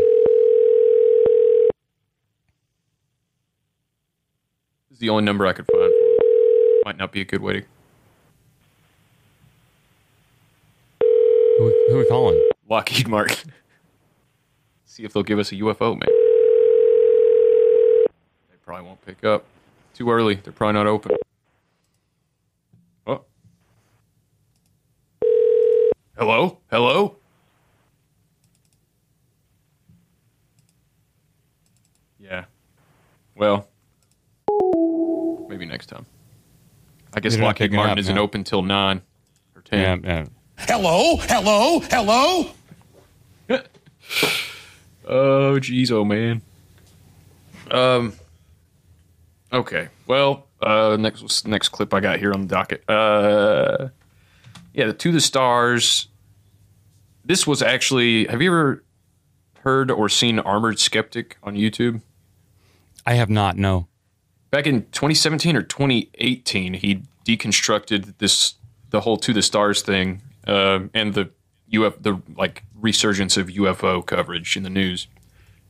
This is the only number I could find. Might not be a good way to. Who, who are we calling? Lockheed Martin. see if they'll give us a UFO, man. They probably won't pick up. Too early. They're probably not open. Oh. Hello? Hello? Yeah. Well, maybe next time. I guess They're not Lockheed picking Martin up, isn't no. open till 9 or 10. Yeah, yeah. Hello, hello, hello. Oh, jeez, oh man. Um. Okay. Well, uh, next next clip I got here on the docket. Uh, yeah, the To the Stars. This was actually. Have you ever heard or seen Armored Skeptic on YouTube? I have not. No. Back in 2017 or 2018, he deconstructed this the whole To the Stars thing uh, and the UF the like resurgence of UFO coverage in the news.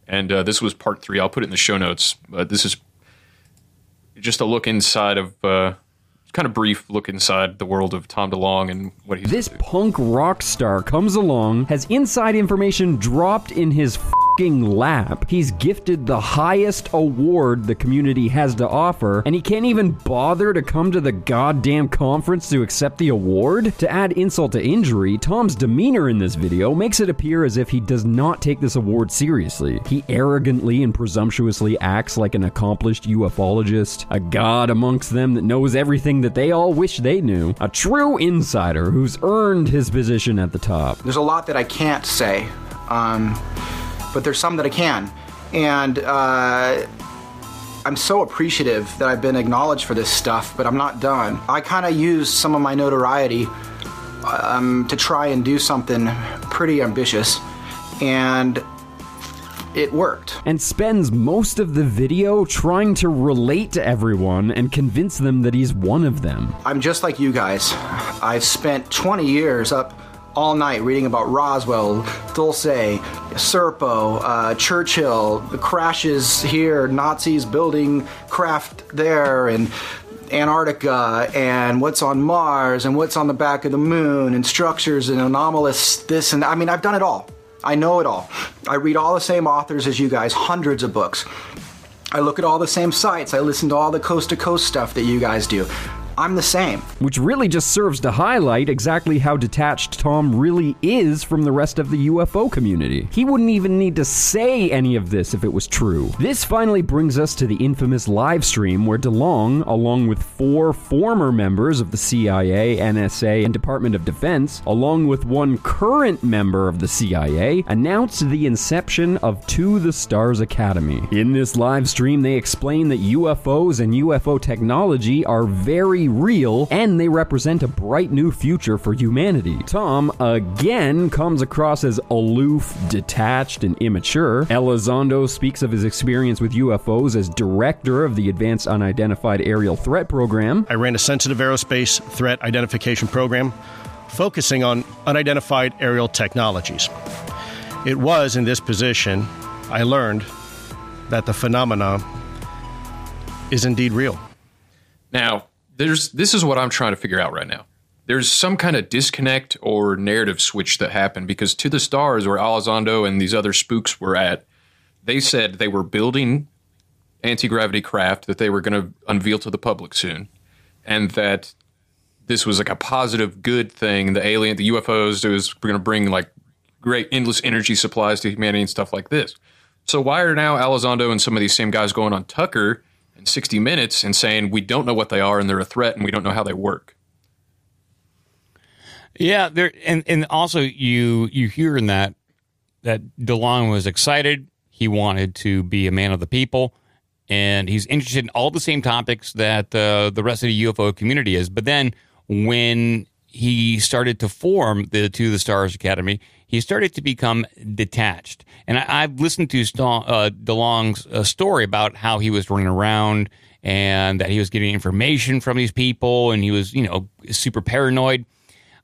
And uh, this was part three. I'll put it in the show notes. But this is just a look inside of uh, kind of brief look inside the world of Tom DeLonge and what he's This punk rock star comes along, has inside information dropped in his fing lap. He's gifted the highest award the community has to offer, and he can't even bother to come to the goddamn conference to accept the award? To add insult to injury, Tom's demeanor in this video makes it appear as if he does not take this award seriously. He arrogantly and presumptuously acts like an accomplished ufologist, a god amongst them that knows everything that they all wish they knew, a true insider who's earned his position at the top. There's a lot that I can't say, um, but there's some that I can. And uh, I'm so appreciative that I've been acknowledged for this stuff, but I'm not done. I kind of use some of my notoriety um, to try and do something pretty ambitious, and it worked. and spends most of the video trying to relate to everyone and convince them that he's one of them. I'm just like you guys. I've spent 20 years up all night reading about Roswell, Dulce, Serpo, uh, Churchill, the crashes here, Nazis building craft there, and Antarctica, and what's on Mars, and what's on the back of the moon, and structures and anomalous this and I mean, I've done it all. I know it all. I read all the same authors as you guys, hundreds of books. I look at all the same sites. I listen to all the coast to coast stuff that you guys do. I'm the same. Which really just serves to highlight exactly how detached Tom really is from the rest of the UFO community. He wouldn't even need to say any of this if it was true. This finally brings us to the infamous live stream where DeLonge, along with four former members of the CIA, NSA, and Department of Defense, along with one current member of the CIA, announced the inception of To the Stars Academy. In this live stream, they explain that UFOs and UFO technology are very real and they represent a bright new future for humanity. Tom again comes across as aloof, detached, and immature. Elizondo speaks of his experience with UFOs as director of the Advanced Unidentified Aerial Threat Program. I ran a sensitive aerospace threat identification program focusing on unidentified aerial technologies. It was in this position I learned that the phenomena is indeed real. Now, there's this is what I'm trying to figure out right now. There's some kind of disconnect or narrative switch that happened because to the stars where Elizondo and these other spooks were at, they said they were building anti-gravity craft that they were going to unveil to the public soon, and that this was like a positive, good thing. The alien, the UFOs, it was going to bring like great endless energy supplies to humanity and stuff like this. So why are now Elizondo and some of these same guys going on Tucker in 60 Minutes and saying we don't know what they are and they're a threat and we don't know how they work? Yeah, there and and also you you hear in that that DeLonge was excited. He wanted to be a man of the people, and he's interested in all the same topics that uh, the rest of the UFO community is. But then when he started to form the To the Stars Academy, he started to become detached. And I, have listened to uh, DeLonge's uh, story about how he was running around and that he was getting information from these people, and he was, you know, super paranoid.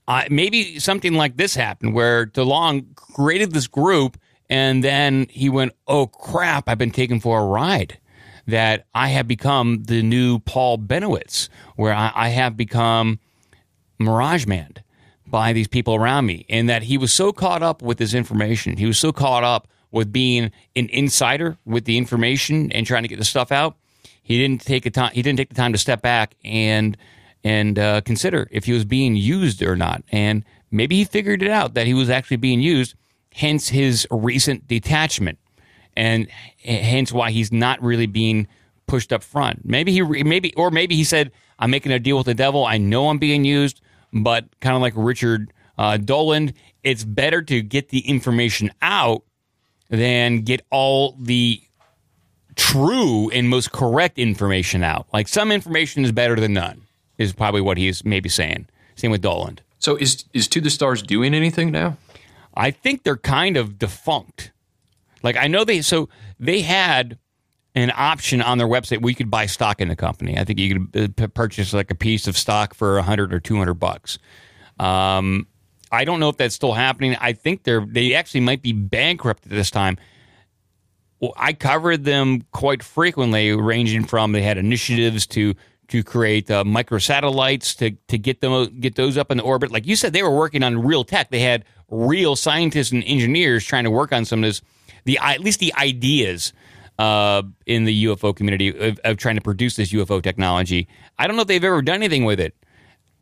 Uh, maybe something like this happened where DeLonge created this group and then he went, oh crap, I've been taken for a ride. That I have become the new Paul Bennewitz, where I, I have become Mirage Man by these people around me. And that he was so caught up with this information. He was so caught up with being an insider with the information and trying to get the stuff out. He didn't take a time. He didn't take the time to step back and and uh, consider if he was being used or not. And maybe he figured it out that he was actually being used, hence his recent detachment, and hence why he's not really being pushed up front. Maybe he, maybe, or maybe he said, "I'm making a deal with the devil. I know I'm being used, but kind of like Richard uh, Dolan, it's better to get the information out than get all the true and most correct information out. Like some information is better than none." is probably what he's maybe saying. Same with Dolan. So is is To the Stars doing anything now? I think they're kind of defunct. Like I know they so they had an option on their website where you could buy stock in the company. I think you could uh, purchase like a piece of stock for a hundred or two hundred bucks. Um, I don't know if that's still happening. I think they're they actually might be bankrupt at this time. Well, I covered them quite frequently, ranging from they had initiatives to to create uh, microsatellites to to get them get those up in the orbit. Like you said, they were working on real tech. They had real scientists and engineers trying to work on some of this, the at least the ideas uh, in the UFO community of, of, trying to produce this UFO technology. I don't know if they've ever done anything with it.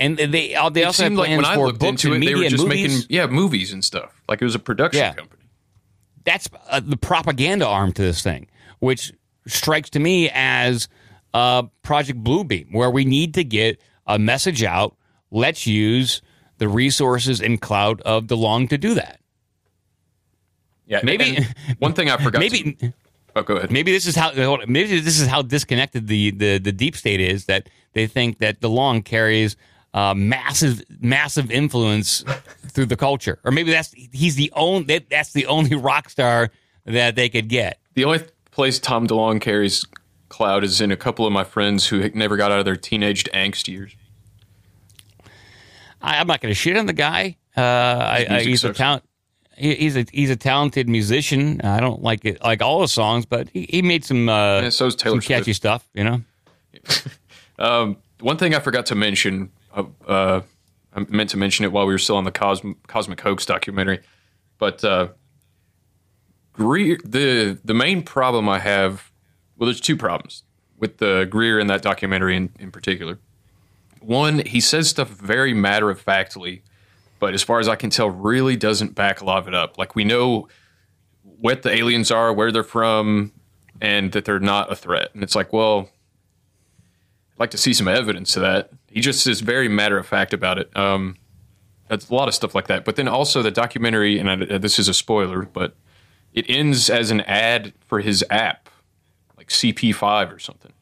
And they uh, they it also have plans like when for I looked books into it, media they were just movies. making yeah movies and stuff. Like it was a production Yeah. company. That's uh, the propaganda arm to this thing, which strikes to me as uh, Project Bluebeam, where we need to get a message out. Let's use the resources and cloud of DeLonge to do that. Yeah, maybe one thing I forgot. Maybe to, oh, go ahead. Maybe this is how maybe this is how disconnected the the, the deep state is that they think that DeLonge carries uh, massive massive influence through the culture, or maybe that's he's the only that, that's the only rock star that they could get. The only place Tom DeLonge carries cloud is in a couple of my friends who never got out of their teenaged angst years. I, I'm not going to shit on the guy. Uh, I, he's a talent. He, he's a he's a talented musician. I don't like it like all his songs, but he, he made some uh, Yeah, so's Taylor some catchy Swift. stuff. You know. Um, one thing I forgot to mention, uh, uh, I meant to mention it while we were still on the Cosm- Cosmic Hoax documentary, but uh, Greer, the the main problem I have, well, there's two problems with the Greer in that documentary in, in particular. One, he says stuff very matter of factly, but as far as I can tell, really doesn't back a lot of it up. Like we know what the aliens are, where they're from, and that they're not a threat. And it's like, well, I'd like to see some evidence to that. He just is very matter of fact about it. Um, that's a lot of stuff like that. But then also the documentary, and I, this is a spoiler, but it ends as an ad for his app, like CP5 or something.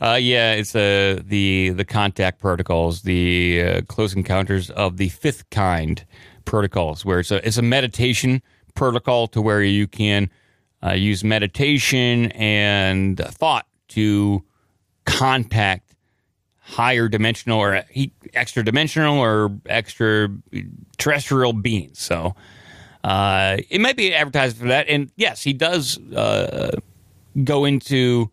Uh, yeah, it's uh, the the contact protocols, the uh, close encounters of the fifth kind protocols, where it's a it's a meditation protocol to where you can uh, use meditation and thought to contact higher dimensional or extra dimensional or extra terrestrial beings. So uh, it might be advertised for that, and yes, he does uh, go into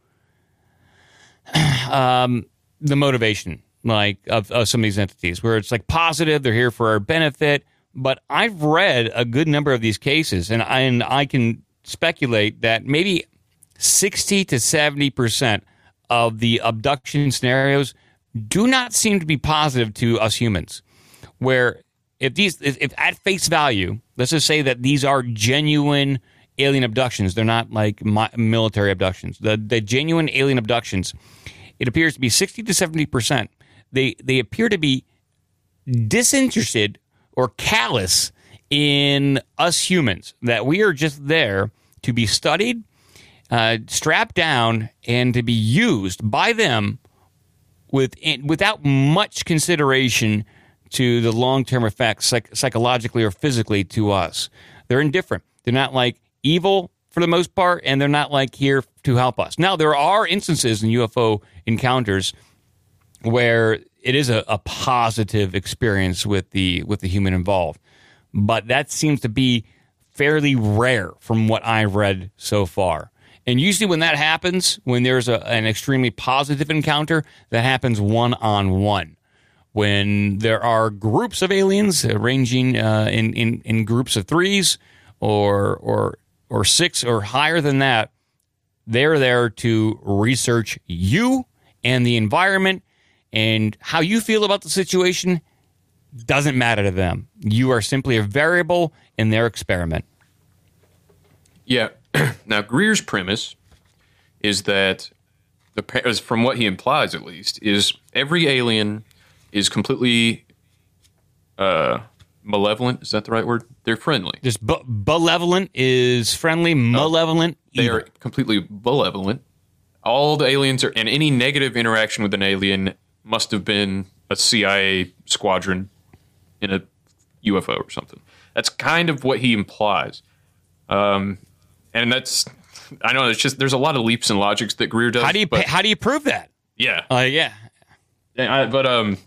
um, the motivation like of, of some of these entities where it's like positive they're here for our benefit but i've read a good number of these cases and i, and I can speculate that maybe 60 to 70 percent of the abduction scenarios do not seem to be positive to us humans. Where if these, if, if at face value, let's just say that these are genuine alien abductions, they're not like mi- military abductions. The the genuine alien abductions, it appears to be sixty to seventy percent. They they appear to be disinterested or callous in us humans. That we are just there to be studied, uh, strapped down, and to be used by them with without much consideration to the long term effects psych- psychologically or physically to us. They're indifferent. They're not like evil for the most part, and they're not like here to help us. Now, there are instances in UFO encounters where it is a, a positive experience with the with the human involved, but that seems to be fairly rare from what I've read so far. And usually, when that happens, when there's a, an extremely positive encounter, that happens one on one. When there are groups of aliens ranging uh, in, in, in groups of threes or, or, or six or higher than that, they're there to research you and the environment and how you feel about the situation doesn't matter to them. You are simply a variable in their experiment. Yeah. now Greer's premise is that the from what he implies at least is every alien is completely uh, malevolent. Is that the right word? They're friendly. Just be- malevolent is friendly. Malevolent. They are completely malevolent. All the aliens are, and any negative interaction with an alien must have been a CIA squadron in a UFO or something. That's kind of what he implies. Um, and that's I know it's just there's a lot of leaps and logics that Greer does. How do you but, how do you prove that? Yeah, uh, yeah. I, but um,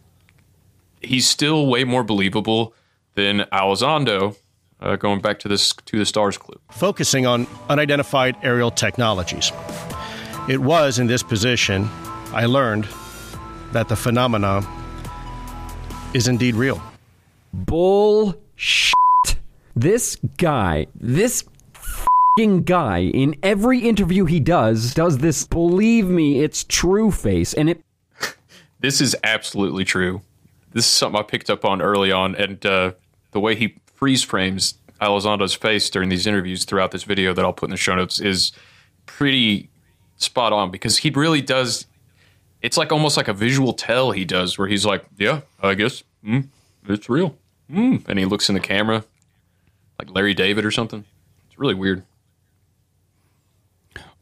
he's still way more believable than Elizondo, Uh, going back to this to the stars clip, focusing on unidentified aerial technologies. It was in this position I learned that the phenomenon is indeed real. Bull Bullshit. This guy, this guy in every interview he does does this believe me it's true face and it this is absolutely true this is something i picked up on early on and uh, the way he freeze frames Elizondo's face during these interviews throughout this video that i'll put in the show notes is pretty spot on because he really does it's like almost like a visual tell he does where he's like yeah i guess mm, it's real mm. and he looks in the camera like larry david or something it's really weird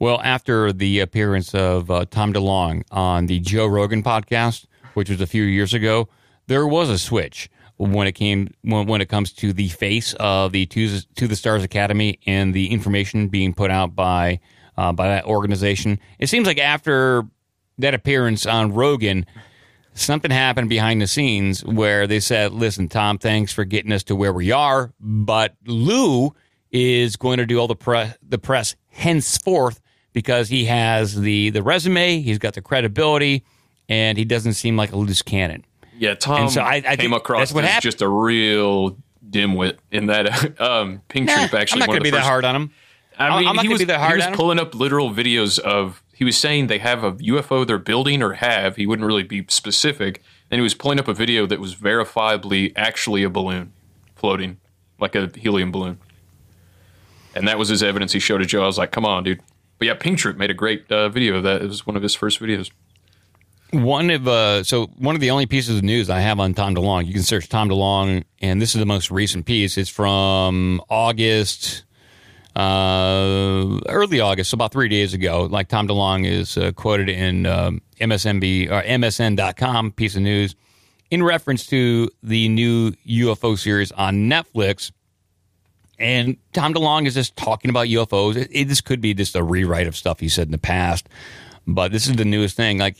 well, after the appearance of uh, Tom DeLonge on the Joe Rogan podcast, which was a few years ago, there was a switch when it came when, when it comes to the face of the to, to the Stars Academy and the information being put out by uh, by that organization. It seems like after that appearance on Rogan, something happened behind the scenes where they said, "Listen, Tom, thanks for getting us to where we are, but Lou is going to do all the press the press henceforth." because he has the the resume, he's got the credibility, and he doesn't seem like a loose cannon. Yeah, Tom so I, I came across as happened. just a real dimwit in that um, pink nah, trip. Actually, I'm not going to be first, that hard on him. I mean, I'm not he was, be that hard he was pulling up literal videos of. He was saying they have a UFO they're building or have. He wouldn't really be specific. And he was pulling up a video that was verifiably actually a balloon floating, like a helium balloon. And that was his evidence he showed to Joe. I was like, come on, dude. But yeah, Pink Troop made a great uh, video of that. It was one of his first videos. One of uh, so one of the only pieces of news I have on Tom DeLonge. You can search Tom DeLonge, and this is the most recent piece. It's from August, uh, early August, about three days ago. Like Tom DeLonge is uh, quoted in um, MSNB or MSN.com piece of news in reference to the new UFO series on Netflix and Tom DeLonge is just talking about UFOs. It, it, this could be just a rewrite of stuff he said in the past, but this is the newest thing. Like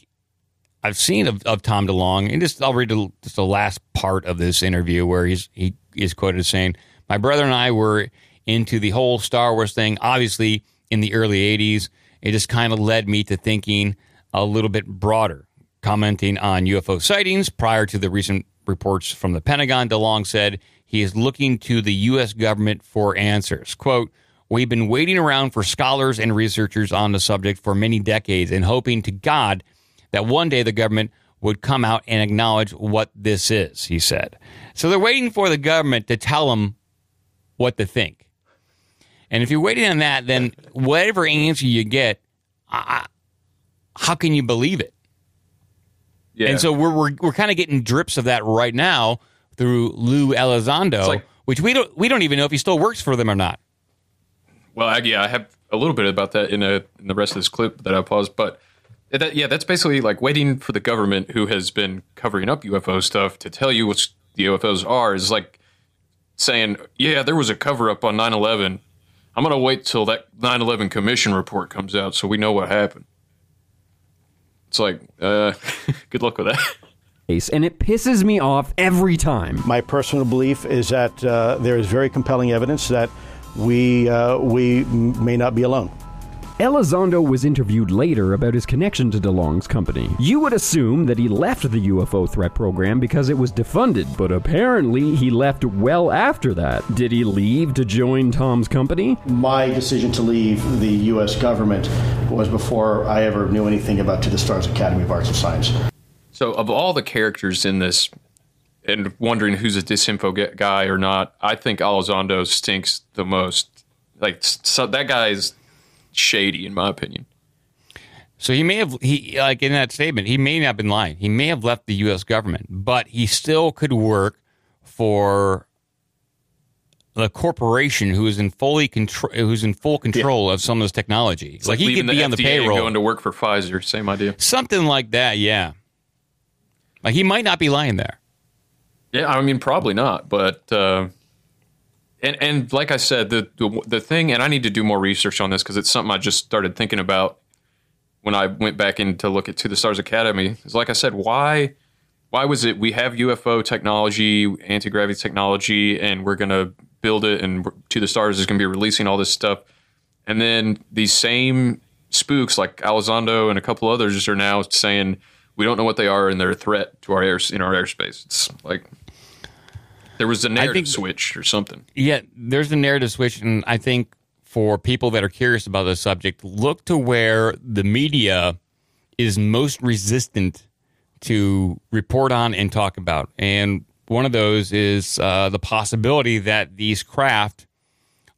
I've seen of, of Tom DeLonge, and just I'll read the, just the last part of this interview where he's he is quoted as saying, "My brother and I were into the whole Star Wars thing. Obviously, in the early '80s, it just kind of led me to thinking a little bit broader." Commenting on UFO sightings prior to the recent reports from the Pentagon, DeLonge said he is looking to the U.S. government for answers. Quote, We've been waiting around for scholars and researchers on the subject for many decades and hoping to God that one day the government would come out and acknowledge what this is, he said. So they're waiting for the government to tell them what to think. And if you're waiting on that, then whatever answer you get, uh, how can you believe it? Yeah. And so we're we're, we're kind of getting drips of that right now through Lou Elizondo, like- which we don't we don't even know if he still works for them or not. Well, I, yeah, I have a little bit about that in, a, in the rest of this clip that I paused, but that, yeah, that's basically like waiting for the government who has been covering up UFO stuff to tell you what the UFOs are is like saying, yeah, there was a cover up on 9 11. I'm going to wait till that 9 11 commission report comes out so we know what happened. It's like, uh, good luck with that. And it pisses me off every time. My personal belief is that uh, there is very compelling evidence that we uh, we m- may not be alone. Elizondo was interviewed later about his connection to DeLonge's company. You would assume that he left the UFO threat program because it was defunded, but apparently he left well after that. Did he leave to join Tom's company? My decision to leave the U.S. government was before I ever knew anything about To the Stars Academy of Arts and Science. So, of all the characters in this, and wondering who's a disinfo guy or not, I think Elizondo stinks the most. Like, so that guy's shady, in my opinion. So he may have he like in that statement, he may not have been lying. He may have left the US government, but he still could work for the corporation who is in fully control who's in full control of some of this technology. It's like, he leaving could be on the FDA and payroll. going to work for Pfizer. Same idea. Something like that, yeah. Like he might not be lying there. Yeah, I mean, probably not, but uh, and and like I said, the, the the thing, and I need to do more research on this because it's something I just started thinking about when I went back in to look at To the Stars Academy. Is like I said, why why was it we have UFO technology, anti gravity technology, and we're gonna build it, and To the Stars is gonna be releasing all this stuff, and then these same spooks like Elizondo and a couple others are now saying we don't know what they are and they're a threat to our air in our airspace. It's like there was a narrative think- switch or something. Yeah, there's a narrative switch, and I think for people that are curious about this subject, look to where the media is most resistant to report on and talk about. And one of those is uh, the possibility that these craft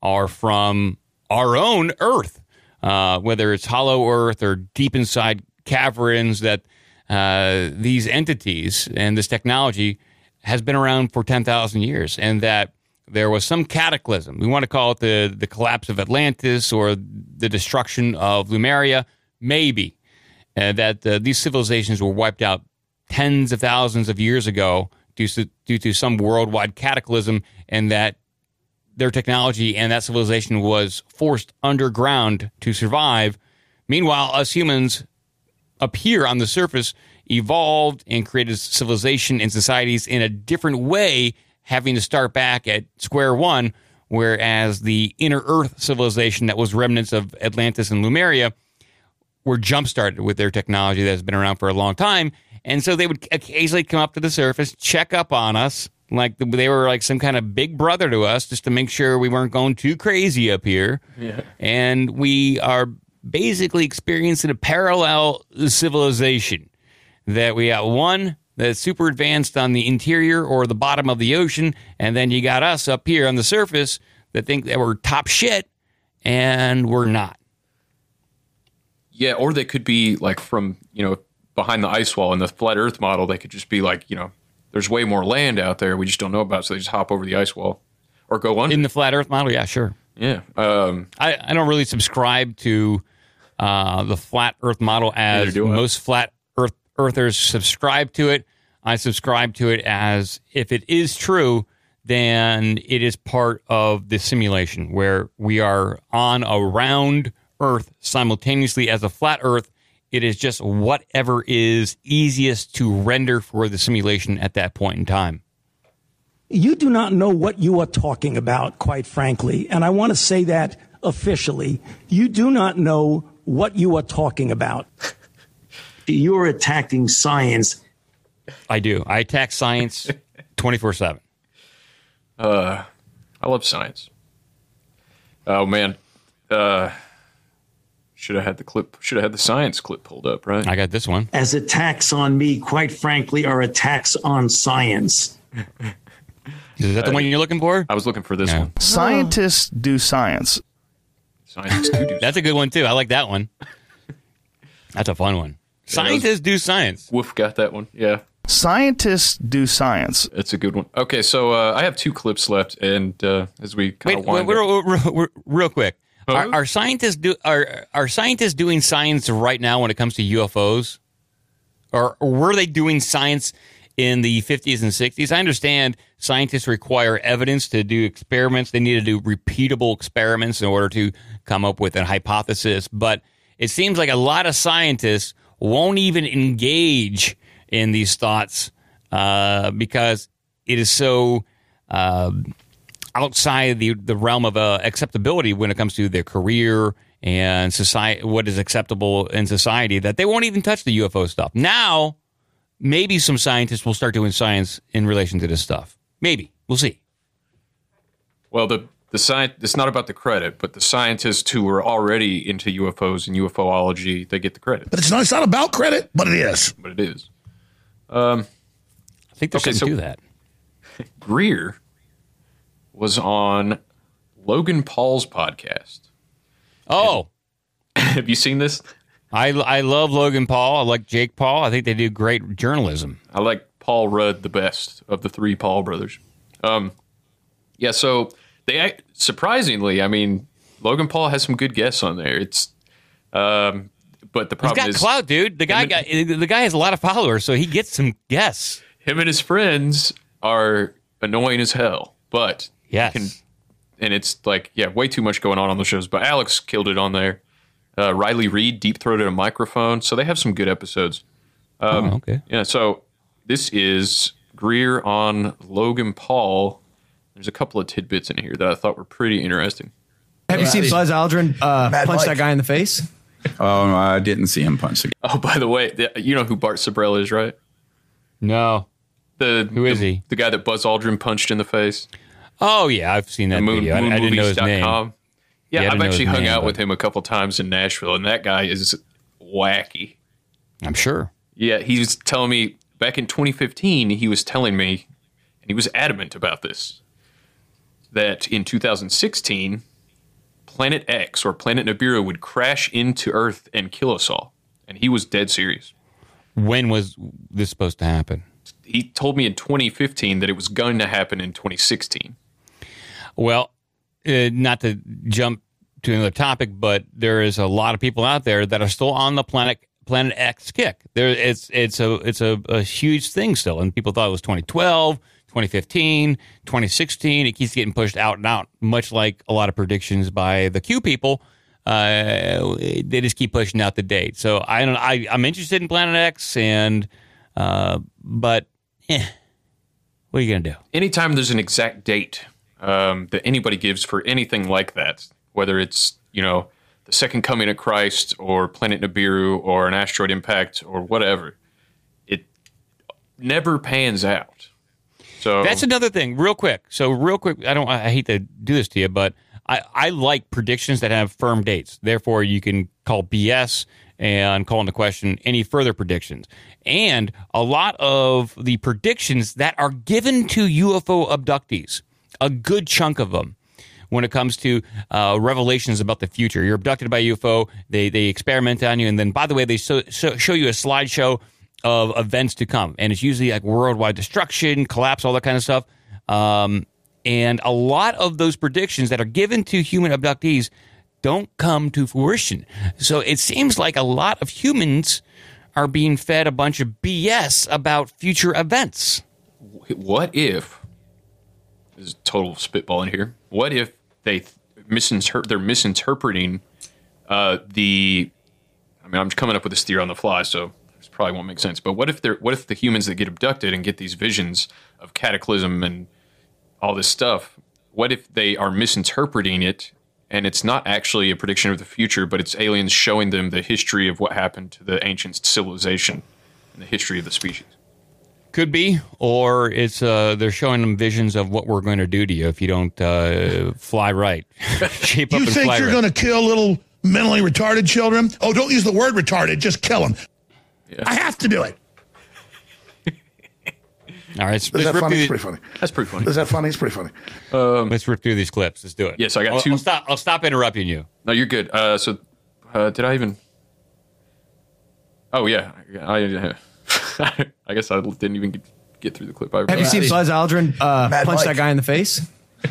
are from our own Earth, uh, whether it's hollow Earth or deep inside caverns, that uh, these entities and this technology has been around for 10,000 years, and that there was some cataclysm. We want to call it the, the collapse of Atlantis or the destruction of Lemuria, maybe. Uh, that uh, these civilizations were wiped out tens of thousands of years ago due to, due to some worldwide cataclysm, and that their technology and that civilization was forced underground to survive. Meanwhile, us humans appear on the surface evolved and created civilization and societies in a different way, having to start back at square one. Whereas the inner Earth civilization that was remnants of Atlantis and Lemuria were jump started with their technology that has been around for a long time. And so they would occasionally come up to the surface, check up on us, like they were like some kind of big brother to us, just to make sure we weren't going too crazy up here. Yeah. And we are basically experiencing a parallel civilization that we got one that's super advanced on the interior or the bottom of the ocean, and then you got us up here on the surface that think that we're top shit, and we're not. Yeah, or they could be like from you know behind the ice wall in the flat Earth model. They could just be like you know there's way more land out there we just don't know about, so they just hop over the ice wall or go under. In the flat Earth model, yeah, sure. Yeah, um, I, I don't really subscribe to uh, the flat Earth model as Neither do I. most flat Earth Earthers subscribe to it. I subscribe to it as if it is true, then it is part of the simulation where we are on a round Earth simultaneously as a flat Earth. It is just whatever is easiest to render for the simulation at that point in time. You do not know what you are talking about, quite frankly. And I want to say that officially. You do not know what you are talking about. You're attacking science. I do. I attack science 24 7. Uh, I love science. Oh man, uh, Should have had the clip. Should have had the science clip pulled up, right? I got this one. As attacks on me, quite frankly, are attacks on science. Is that the one you're looking for? I was looking for this one. Scientists do science. Scientists do do. That's a good one too. I like that one. That's a fun one. Scientists do science. Wolf got that one. Yeah. Scientists do science. It's a good one. Okay, so uh, I have two clips left, and uh, as we kind Wait, of wind wait, real, real- real- real quick. Are, are scientists do are are scientists doing science right now when it comes to UFOs, or, or were they doing science in the 50s and 60s? I understand scientists require evidence to do experiments. They need to do repeatable experiments in order to come up with a hypothesis. But it seems like a lot of scientists won't even engage in these thoughts uh, because it is so. um outside the the realm of uh, acceptability when it comes to their career and society, what is acceptable in society, that they won't even touch the UFO stuff. Now, maybe some scientists will start doing science in relation to this stuff. Maybe we'll see. Well, the the science. It's not about the credit, but the scientists who are already into UFOs and UFOlogy, they get the credit. But it's not, it's not about credit, but it is. But it is. Um, I think they shouldn't do that. Greer was on Logan Paul's podcast. Oh, have you seen this? I I love Logan Paul. I like Jake Paul. I think they do great journalism. I like Paul Rudd the best of the three Paul brothers. Um, yeah, so they surprisingly, I mean, Logan Paul has some good guests on there. It's, um, but the problem got is clout, dude. The guy got the guy has a lot of followers, so he gets some guests. him and his friends are annoying as hell. But yes, and it's like yeah, way too much going on on the shows. But Alex killed it on there. Uh, Riley Reid deep throated a microphone, so they have some good episodes. Um, Oh, okay. Yeah, so this is Greer on Logan Paul. There's a couple of tidbits in here that I thought were pretty interesting. Have you seen Buzz Aldrin uh, punch Mike. that guy in the face? Oh, I didn't see him punch the guy. Oh, by the way, the, you know who Bart Sibrel is, right? No. The who is the, he? The guy that Buzz Aldrin punched in the face. Oh yeah, I've seen that moon, video. I, I didn't know his name. moonmovies.com. Yeah, Yeah, I I've actually hung name, out but- with him a couple times in Nashville, and that guy is wacky. I'm sure. Yeah, he was telling me back in 2015, he was telling me, and he was adamant about this, that in 2016, Planet X or Planet Nibiru would crash into Earth and kill us all. And he was dead serious. When was this supposed to happen? He told me in 2015 that it was going to happen in 2016. Well, uh, not to jump to another topic, but there is a lot of people out there that are still on the planet Planet X kick. There, it's it's a it's a, a huge thing still, and people thought it was 2012, 2015, 2016. It keeps getting pushed out and out, much like a lot of predictions by the Q people. Uh, they just keep pushing out the date. So I don't. I I'm interested in Planet X, and uh, but eh, what are you gonna do? anytime there's an exact date um, that anybody gives for anything like that, whether it's you know the second coming of Christ or Planet Nibiru or an asteroid impact or whatever, it never pans out. So That's another thing, real quick. So, real quick, I don't. I hate to do this to you, but I, I like predictions that have firm dates. Therefore, you can call BS and call into question any further predictions. And a lot of the predictions that are given to UFO abductees, a good chunk of them, when it comes to uh, revelations about the future. You're abducted by UFO, they, they experiment on you, and then, by the way, they so, so, show you a slideshow of events to come. And it's usually like worldwide destruction, collapse, all that kind of stuff. Um, and a lot of those predictions that are given to human abductees don't come to fruition. So it seems like a lot of humans are being fed a bunch of BS about future events. what if this is total spitball in here? What if they misinterpret? They're misinterpreting uh, the. I mean, I'm coming up with this theory on the fly, so probably won't make sense. But what if they're? What if the humans that get abducted and get these visions of cataclysm and all this stuff? What if they are misinterpreting it? And it's not actually a prediction of the future, but it's aliens showing them the history of what happened to the ancient civilization and the history of the species. Could be, or it's uh, they're showing them visions of what we're going to do to you if you don't uh, fly right, shape up You and think fly you're right. going to kill little mentally retarded children. Oh, don't use the word retarded, just kill them. I have to do it. All right, let's, Is let's that funny? through It's pretty funny. That's pretty funny. Is that funny? It's pretty funny. Um, let's rip through these clips. Let's do it. Yes, I got I'll, 2 I'll stop. I'll stop interrupting you. No, you're good. Uh, so, uh, did I even? Oh yeah, I. I guess I didn't even get, get through the clip. I Have you seen Buzz Aldrin uh, punch Mike. that guy in the face?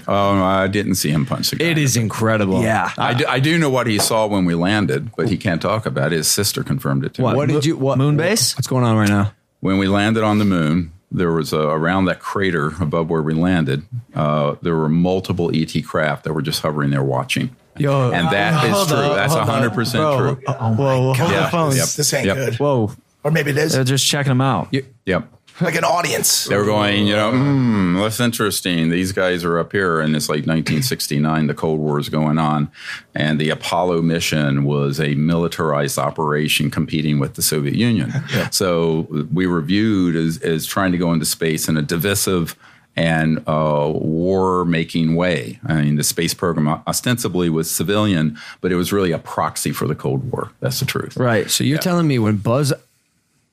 Oh, I didn't see him punch the guy. It is incredible. Yeah. I do, I do know what he saw when we landed, but he can't talk about it. His sister confirmed it to What? me. What did you? What moon base? What's going on right now? When we landed on the moon, there was a, around that crater above where we landed. Uh, there were multiple ET craft that were just hovering there watching. Yo, and that is hold true. up, That's hold hundred percent bro. true. Oh, whoa, hold Yeah, the phones. yep, This ain't yep. good. Whoa. Or maybe it is. They're just checking them out. Yep. Like an audience. They were going, you know, hmm, that's interesting. These guys are up here, and it's like 1969. The Cold War is going on, and the Apollo mission was a militarized operation competing with the Soviet Union. So we were viewed as, as trying to go into space in a divisive and uh, war-making way. I mean, the space program ostensibly was civilian, but it was really a proxy for the Cold War. That's the truth. Right. So you're telling me when Buzz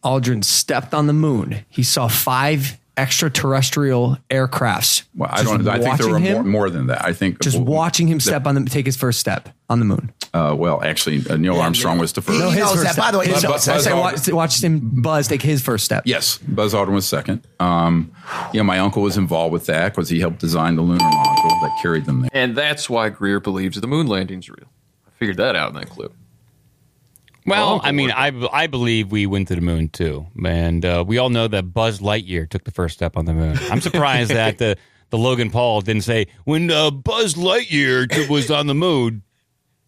Aldrin stepped on the moon, he saw five extraterrestrial aircrafts. Well, I don't. I think there were watching more, more than that. I think Just watching him step on the take his first step on the moon. Uh, well, actually, uh, Neil Armstrong was the first. No, his first step. By His- Buzz- I Buzz say Aldrin- watch, watched him Buzz take his first step. Yes, Buzz Aldrin was second. Um, you know, my uncle was involved with that because he helped design the lunar module that carried them there. And that's why Greer believes the moon landing's real. I figured that out in that clip. Well, I mean, I, I believe we went to the moon too, and uh, we all know that Buzz Lightyear took the first step on the moon. I'm surprised that the the Logan Paul didn't say when uh, Buzz Lightyear was on the moon.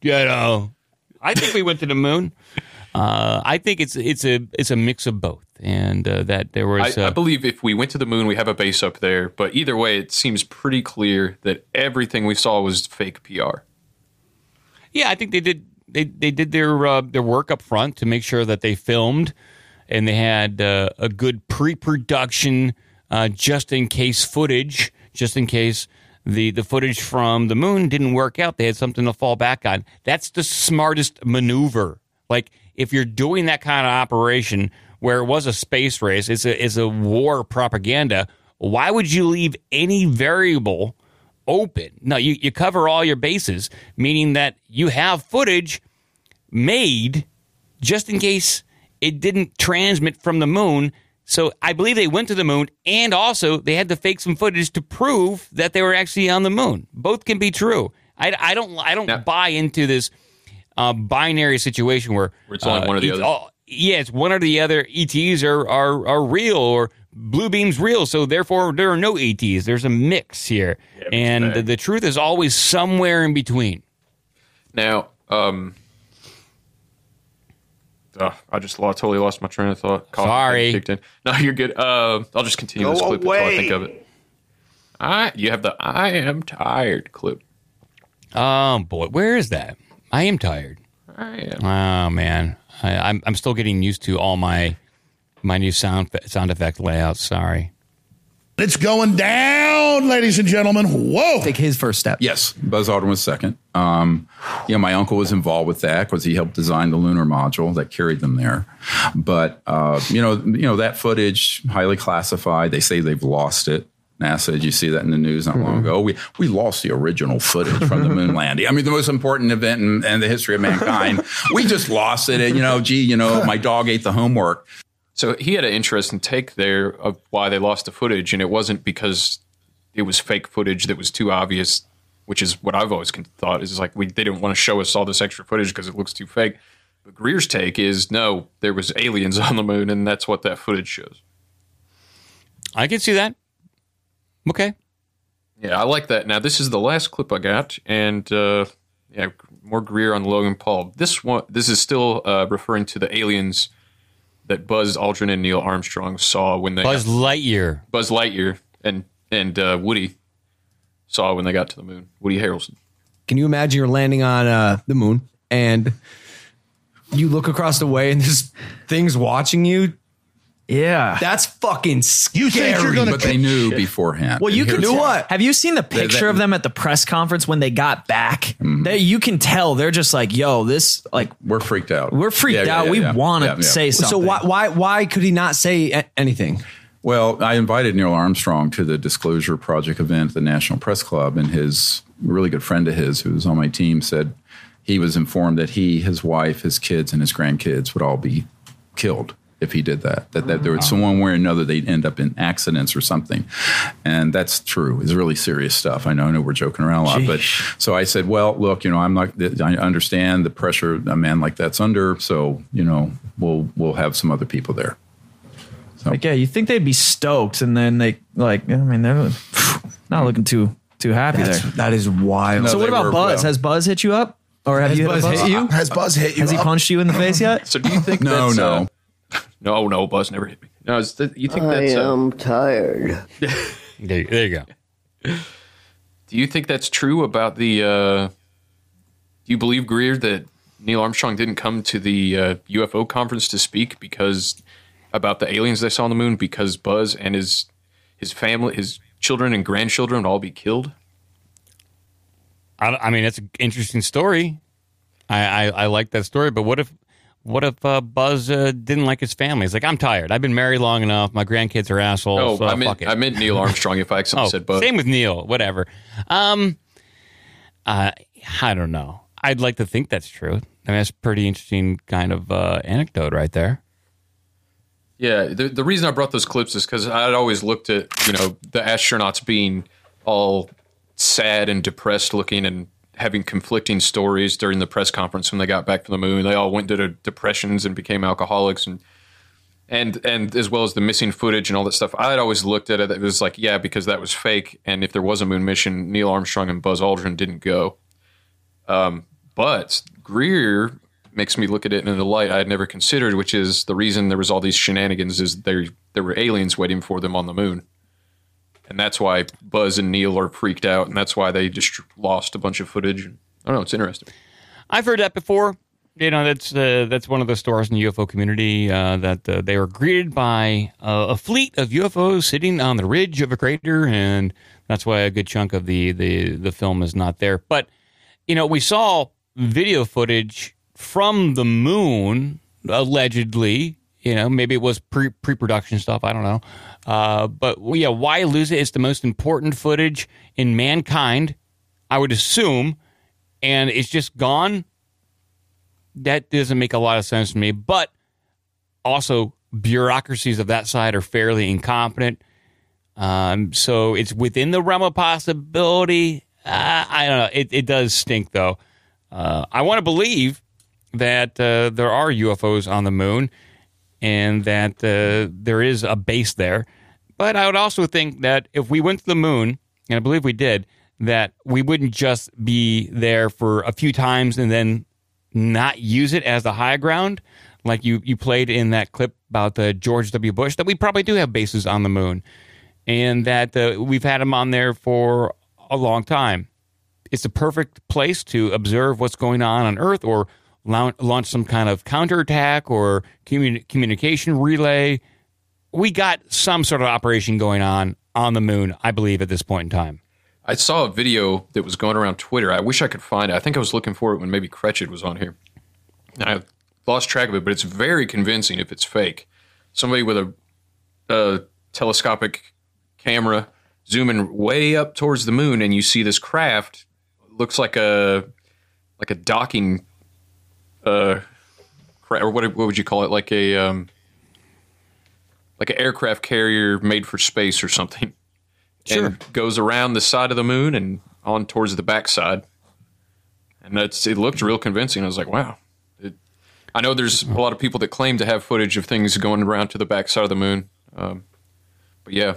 You know, I think we went to the moon. Uh, I think it's it's a it's a mix of both, and uh, that there was. I, I uh, believe if we went to the moon, we have a base up there. But either way, it seems pretty clear that everything we saw was fake PR. Yeah, I think they did. They they did their uh, their work up front to make sure that they filmed, and they had uh, a good pre-production, uh, just in case footage, just in case the the footage from the moon didn't work out. They had something to fall back on. That's the smartest maneuver. Like if you're doing that kind of operation where it was a space race, it's a it's a war propaganda. Why would you leave any variable? Open. No, you, you cover all your bases, meaning that you have footage made just in case it didn't transmit from the moon. So I believe they went to the moon and also they had to fake some footage to prove that they were actually on the moon. Both can be true. I, I don't I don't buy into this uh, binary situation where, Where it's only one or the other. yeah, it's one or the other. ETs are, are are real or blue beam's real, so therefore there are no ETs. There's a mix here, and the, the truth is always somewhere in between. Now, um, uh, I just lost, totally lost my train of thought. Coffee Sorry. kicked in. No, you're good. Uh, I'll just continue Go this clip until I away. think of it. I you have the I am tired clip. Oh boy, where is that? I am tired. I am. Oh man, I, I'm I'm still getting used to all my my new sound sound effect layout. Sorry. It's going down, ladies and gentlemen. Whoa. Take his first step. Yes, Buzz Aldrin was second. Um, you know, my uncle was involved with that because he helped design the lunar module that carried them there. But uh, you know, you know that footage highly classified. They say they've lost it. NASA, did you see that in the news not long ago? We we lost the original footage from the moon landing. I mean, the most important event in, in the history of mankind. we just lost it. And, you know, gee, you know, my dog ate the homework. So he had an interesting take there of why they lost the footage, and it wasn't because it was fake footage that was too obvious, which is what I've always thought is like we they didn't want to show us all this extra footage because it looks too fake. But Greer's take is no, there was aliens on the moon, and that's what that footage shows. I can see that. Okay. Yeah, I like that. Now this is the last clip I got, and uh, yeah, more Greer on Logan Paul. This one, this is still uh, referring to the aliens that Buzz Aldrin and Neil Armstrong saw when they Buzz Lightyear. Buzz Lightyear and and uh, Woody saw when they got to the moon. Woody Harrelson. Can you imagine you're landing on uh, the moon and you look across the way and this thing's watching you Yeah, that's fucking scary. but they knew beforehand. Well, you can here's do what? Have you seen the picture they- of them at the press conference when they got back? Mm-hmm. They, you can tell they're just like, "Yo, this like we're freaked out. We're freaked Yeah, yeah, out. yeah, we yeah. want to Yeah, yeah. say something." So why why why could he not say a- anything? Well, I invited Neil Armstrong to the Disclosure Project event at the National Press Club, and his really good friend of his, who was on my team, said he was informed that he, his wife, his kids, and his grandkids would all be killed if he did that. That, that there was some one way or another they'd end up in accidents or something, and that's true. It's really serious stuff. I know. I know we're joking around a lot, but so I said, well, look, you know, I'm not. I understand the pressure a man like that's under. So you know, we'll we'll have some other people there. Like, yeah, you think they'd be stoked, and then they like, I mean, they're not looking too too happy That's- there. That is wild. so, what about Buzz? Has Buzz hit you up, or have Has you Buzz hit, hit you? Has Buzz hit you Has he up? punched you in the face yet? So do you think No, that's, no. uh, no, no, Buzz never hit me. No, is that, you think I that's uh, am tired. There, there you go. Do you think that's true about the? Uh, do you believe Greer that Neil Armstrong didn't come to the uh, UFO conference to speak because about the aliens they saw on the moon because Buzz and his his family, his children and grandchildren would all be killed? I, I mean, it's an interesting story. I, I, I like that story, but what if what if uh, Buzz uh, didn't like his family? He's like, I'm tired. I've been married long enough. My grandkids are assholes. Oh, so I meant fuck it. I meant Neil Armstrong. If I accidentally oh, said Buzz, same with Neil. Whatever. Um, uh, I don't know. I'd like to think that's true. I mean, that's a pretty interesting kind of uh, anecdote right there. Yeah, the the reason I brought those clips is because I'd always looked at you know the astronauts being all sad and depressed looking and having conflicting stories during the press conference when they got back from the moon. They all went into depressions and became alcoholics and and and as well as the missing footage and all that stuff. I'd always looked at it. It was like yeah, because that was fake. And if there was a moon mission, Neil Armstrong and Buzz Aldrin didn't go. Um, but Greer makes me look at it in a light I had never considered, which is the reason there was all these shenanigans is there there were aliens waiting for them on the moon, and that's why Buzz and Neil are freaked out, and that's why they just lost a bunch of footage. I don't know. It's interesting. I've heard that before. You know, that's uh, that's one of the stories in the UFO community uh, that uh, they were greeted by uh, a fleet of UFOs sitting on the ridge of a crater, and that's why a good chunk of the the the film is not there. But you know, we saw video footage from the moon allegedly. You know, maybe it was pre pre production stuff. I don't know. Uh, but well, yeah, why lose it? It's the most important footage in mankind, I would assume, and it's just gone. That doesn't make a lot of sense to me. But also, bureaucracies of that side are fairly incompetent. Um, so it's within the realm of possibility. Uh, I don't know. It, it does stink, though. Uh, I want to believe that uh, there are UFOs on the moon and that uh, there is a base there. But I would also think that if we went to the moon, and I believe we did, that we wouldn't just be there for a few times and then not use it as the high ground, like you, you played in that clip about the George W. Bush, that we probably do have bases on the moon and that uh, we've had them on there for a long time. It's a perfect place to observe what's going on on Earth or launch, some kind of counterattack or commun- communication relay. We got some sort of operation going on on the moon, I believe, at this point in time. I saw a video that was going around Twitter. I wish I could find it. I think I was looking for it when maybe Cretched was on here. And I lost track of it, but it's very convincing if it's fake. Somebody with a, a telescopic camera zooming way up towards the moon, and you see this craft looks like a like a docking uh cra- or what what would you call it? Like a um like an aircraft carrier made for space or something. Sure. And goes around the side of the moon and on towards the backside. And that's it looked real convincing. I was like, wow. It, I know there's a lot of people that claim to have footage of things going around to the backside of the moon. Um, but yeah.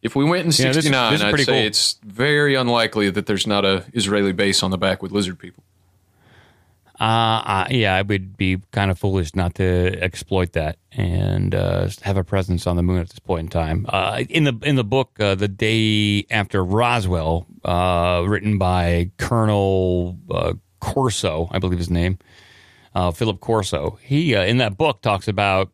If we went in Yeah, this is- 69, this is I'd say cool. it's very unlikely that there's not a Israeli base on the back with lizard people. Uh, yeah, I would be kind of foolish not to exploit that and uh, have a presence on the moon at this point in time. Uh, in the in the book, uh, the day after Roswell, uh, written by Colonel uh, Corso, I believe his name, uh, Philip Corso. He uh, in that book talks about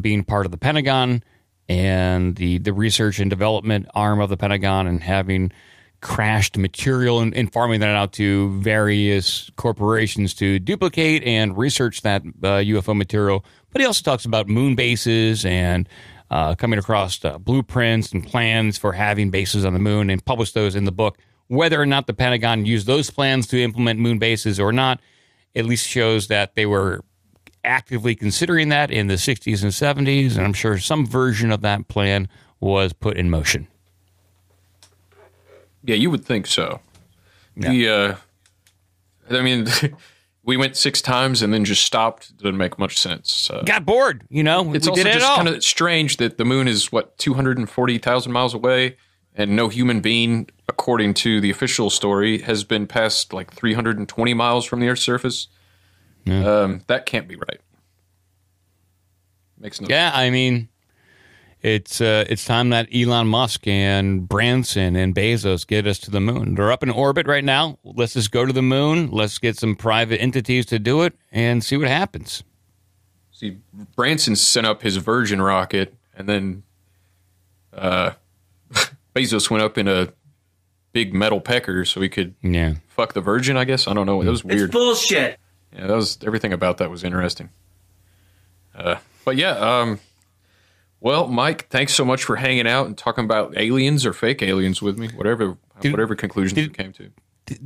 being part of the Pentagon and the the research and development arm of the Pentagon and having crashed material and, and farming that out to various corporations to duplicate and research that uh, UFO material. But he also talks about moon bases and uh, coming across uh, blueprints and plans for having bases on the moon and published those in the book. Whether or not the Pentagon used those plans to implement moon bases or not, at least shows that they were actively considering that in the 60s and 70s. And I'm sure some version of that plan was put in motion. Yeah, you would think so. The, uh, I mean, we went six times and then just stopped. Didn't make much sense. Uh, Got bored, you know. it's we also just kind of strange that the moon is what 240,000 miles away, and no human being, according to the official story, has been past like 320 miles from the Earth's surface. Um, that can't be right. Makes no Yeah, I mean, it's uh, it's time that Elon Musk and Branson and Bezos get us to the moon. They're up in orbit right now. Let's just go to the moon. Let's get some private entities to do it and see what happens. See, Branson sent up his Virgin rocket, and then uh, Bezos went up in a big metal pecker so he could yeah. fuck the Virgin. I guess I don't know. It was weird. It's bullshit. Yeah, that was everything about that was interesting. Uh, but yeah, um, well, Mike, thanks so much for hanging out and talking about aliens or fake aliens with me. Whatever, whatever conclusions you came to.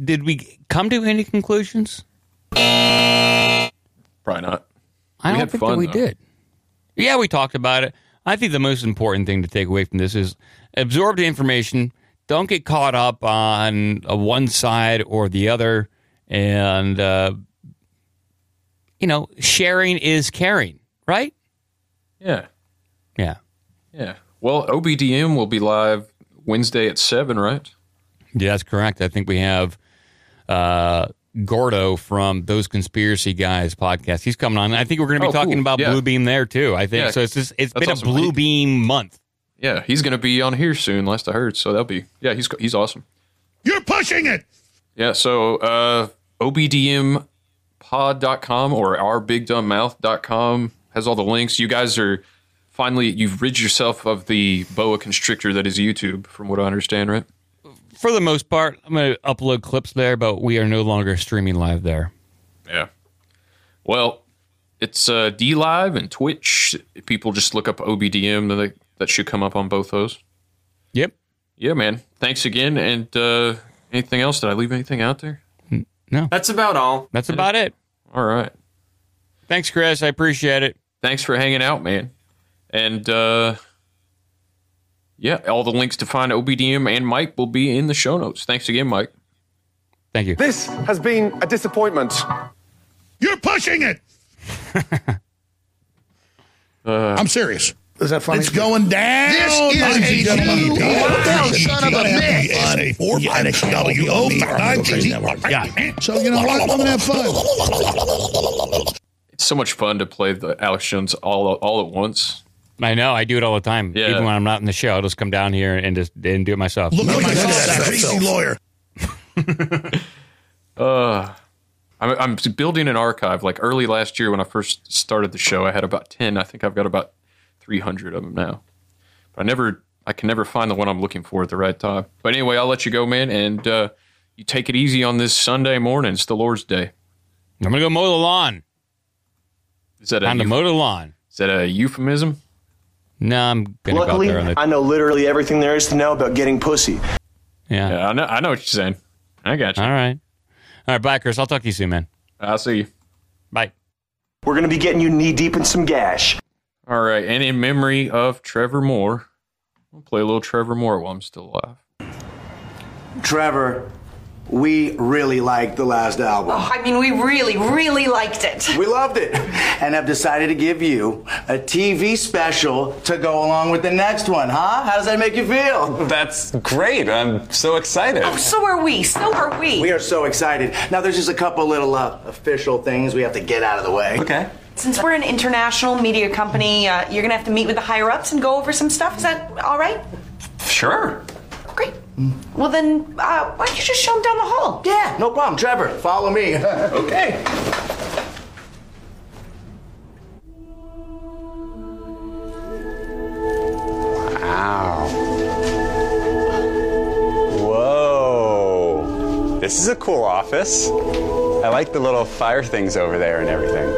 Did we come to any conclusions? Probably not. I We don't think fun, that we though. did. Yeah, we talked about it. I think the most important thing to take away from this is absorb the information. Don't get caught up on one side or the other. And, uh, you know, sharing is caring, right? Yeah, Yeah. yeah. Well, OBDM will be live Wednesday at seven, right? Yeah, that's correct. I think we have uh, Gordo from Those Conspiracy Guys podcast. He's coming on. I think we're going to be Oh, talking cool. about Yeah. Blue Beam there too. I think Yeah. so. It's just it's That's been awesome. a Blue He- Beam month. Yeah, he's going to be on here soon. Last I heard, so that'll be yeah. He's he's awesome. You're pushing it. Yeah, so uh, obdmpod.com or ourbigdumbmouth.com has all the links. You guys are finally, you've rid yourself of the boa constrictor that is YouTube, from what I understand, right? For the most part, I'm going to upload clips there, but we are no longer streaming live there. Yeah. Well, it's uh, DLive and Twitch. If people just look up OBDM, then they, that should come up on both those. Yep. Yeah, man. Thanks again. And uh, anything else? Did I leave anything out there? No. That's about all. That's about it. All right. Thanks, Chris. I appreciate it. Thanks for hanging out, man. And uh, yeah, all the links to find OBDM and Mike will be in the show notes. Thanks again, Mike. Thank you. This has been a disappointment. You're pushing it. Uh, I'm serious. Is that funny? It's going down. This is a gentlemen. true down son of a bitch. Four five W O Yeah. So you know what? I'm gonna have fun. It's so much fun to play the Alex Jones all all at once. I know. I do it all the time. Yeah. Even when I'm not in the show, I'll just come down here and just and do it myself. Look at my that crazy lawyer. Uh, I'm, I'm building an archive. Like early last year when I first started the show, I had about ten. I think I've got about 300 of them now. But I never, I can never find the one I'm looking for at the right time. But anyway, I'll let you go, man, and uh, you take it easy on this Sunday morning. It's the Lord's Day. I'm gonna go mow the lawn. Is that a Time to mow the lawn. Is that a euphemism? No, I'm gonna go out Luckily, there on the I know literally everything there is to know about getting pussy. yeah. Yeah, I know. I know what you're saying. I got you. All right. All right, bye, Chris. I'll talk to you soon, man. I'll see you. Bye. We're going to be getting you knee deep in some gash. All right, and in memory of Trevor Moore, I'll play a little Trevor Moore while I'm still alive. Trevor, we really liked the last album. Oh, I mean, we really, really liked it. We loved it and have decided to give you a TV special to go along with the next one, huh? How does that make you feel? That's great. I'm so excited. Oh, so are we. So are we. We are so excited. Now, there's just a couple little uh, official things we have to get out of the way. Okay. Since we're an international media company, uh, you're going to have to meet with the higher ups and go over some stuff. Is that all right? Sure. Mm. Well, then, uh, why don't you just show him down the hall? Yeah, no problem. Trevor, follow me. okay. Wow. Whoa. This is a cool office. I like the little fire things over there and everything.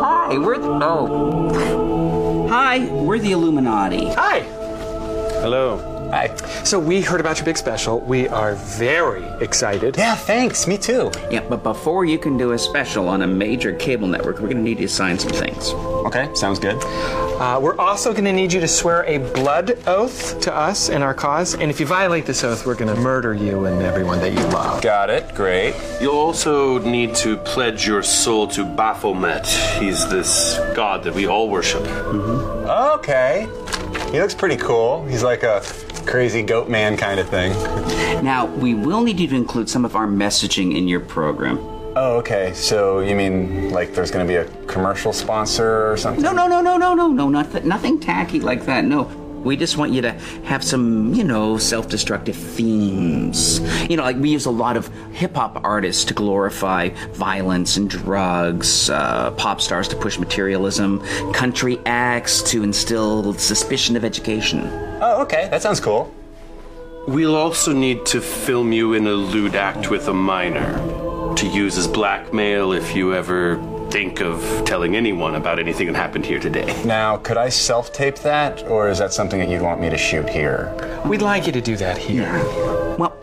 Hi, we're the, oh. Hi, we're the Illuminati. Hi. Hello. Hi. So we heard about your big special. We are very excited. Yeah, thanks. Me too. Yeah, but before you can do a special on a major cable network, we're going to need you to sign some things. Okay, sounds good. Uh, we're also going to need you to swear a blood oath to us and our cause. And if you violate this oath, we're going to murder you and everyone that you love. Got it. Great. You'll also need to pledge your soul to Baphomet. He's this god that we all worship. Okay. He looks pretty cool. He's like a crazy goat man kind of thing. Now, we will need you to include some of our messaging in your program. Oh, okay. So you mean like there's going to be a commercial sponsor or something? No, no, no, no, no, no, no, nothing, nothing tacky like that. No. We just want you to have some, you know, self destructive themes. You know, like we use a lot of hip hop artists to glorify violence and drugs, uh, pop stars to push materialism, country acts to instill suspicion of education. Oh, okay. That sounds cool. We'll also need to film you in a lewd act with a minor to use as blackmail if you ever think of telling anyone about anything that happened here today. Now, could I self tape that, or is that something that you'd want me to shoot here? We'd like you to do that here. Well,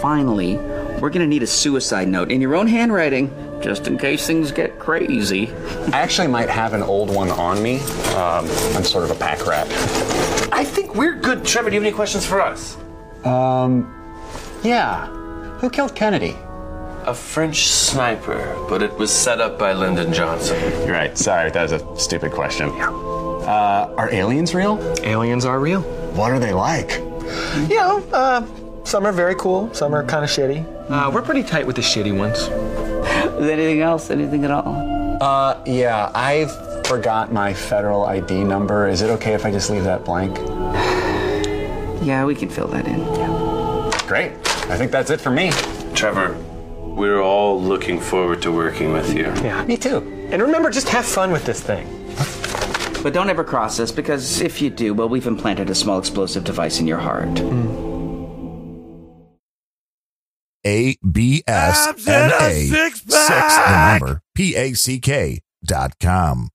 finally, we're going to need a suicide note in your own handwriting, just in case things get crazy. I actually might have an old one on me. Um, I'm sort of a pack rat. I think we're good. Trevor, do you have any questions for us? Um, yeah. Who killed Kennedy? A French sniper, but it was set up by Lyndon Johnson. You're right. Sorry, that was a stupid question. Uh, are aliens real? Aliens are real. What are they like? You know, uh, some are very cool, some are kind of shitty. Uh, we're pretty tight with the shitty ones. Is anything else? Anything at all? Uh, yeah, I forgot my federal ID number. Is it okay if I just leave that blank? Yeah, we can fill that in. Great. I think that's it for me. Trevor, we're all looking forward to working with you. Yeah. Me too. And remember, just have fun with this thing. But don't ever cross us, because if you do, well, we've implanted a small explosive device in your heart. A B S Abs in N a A six six the pack. number P A C K dot com.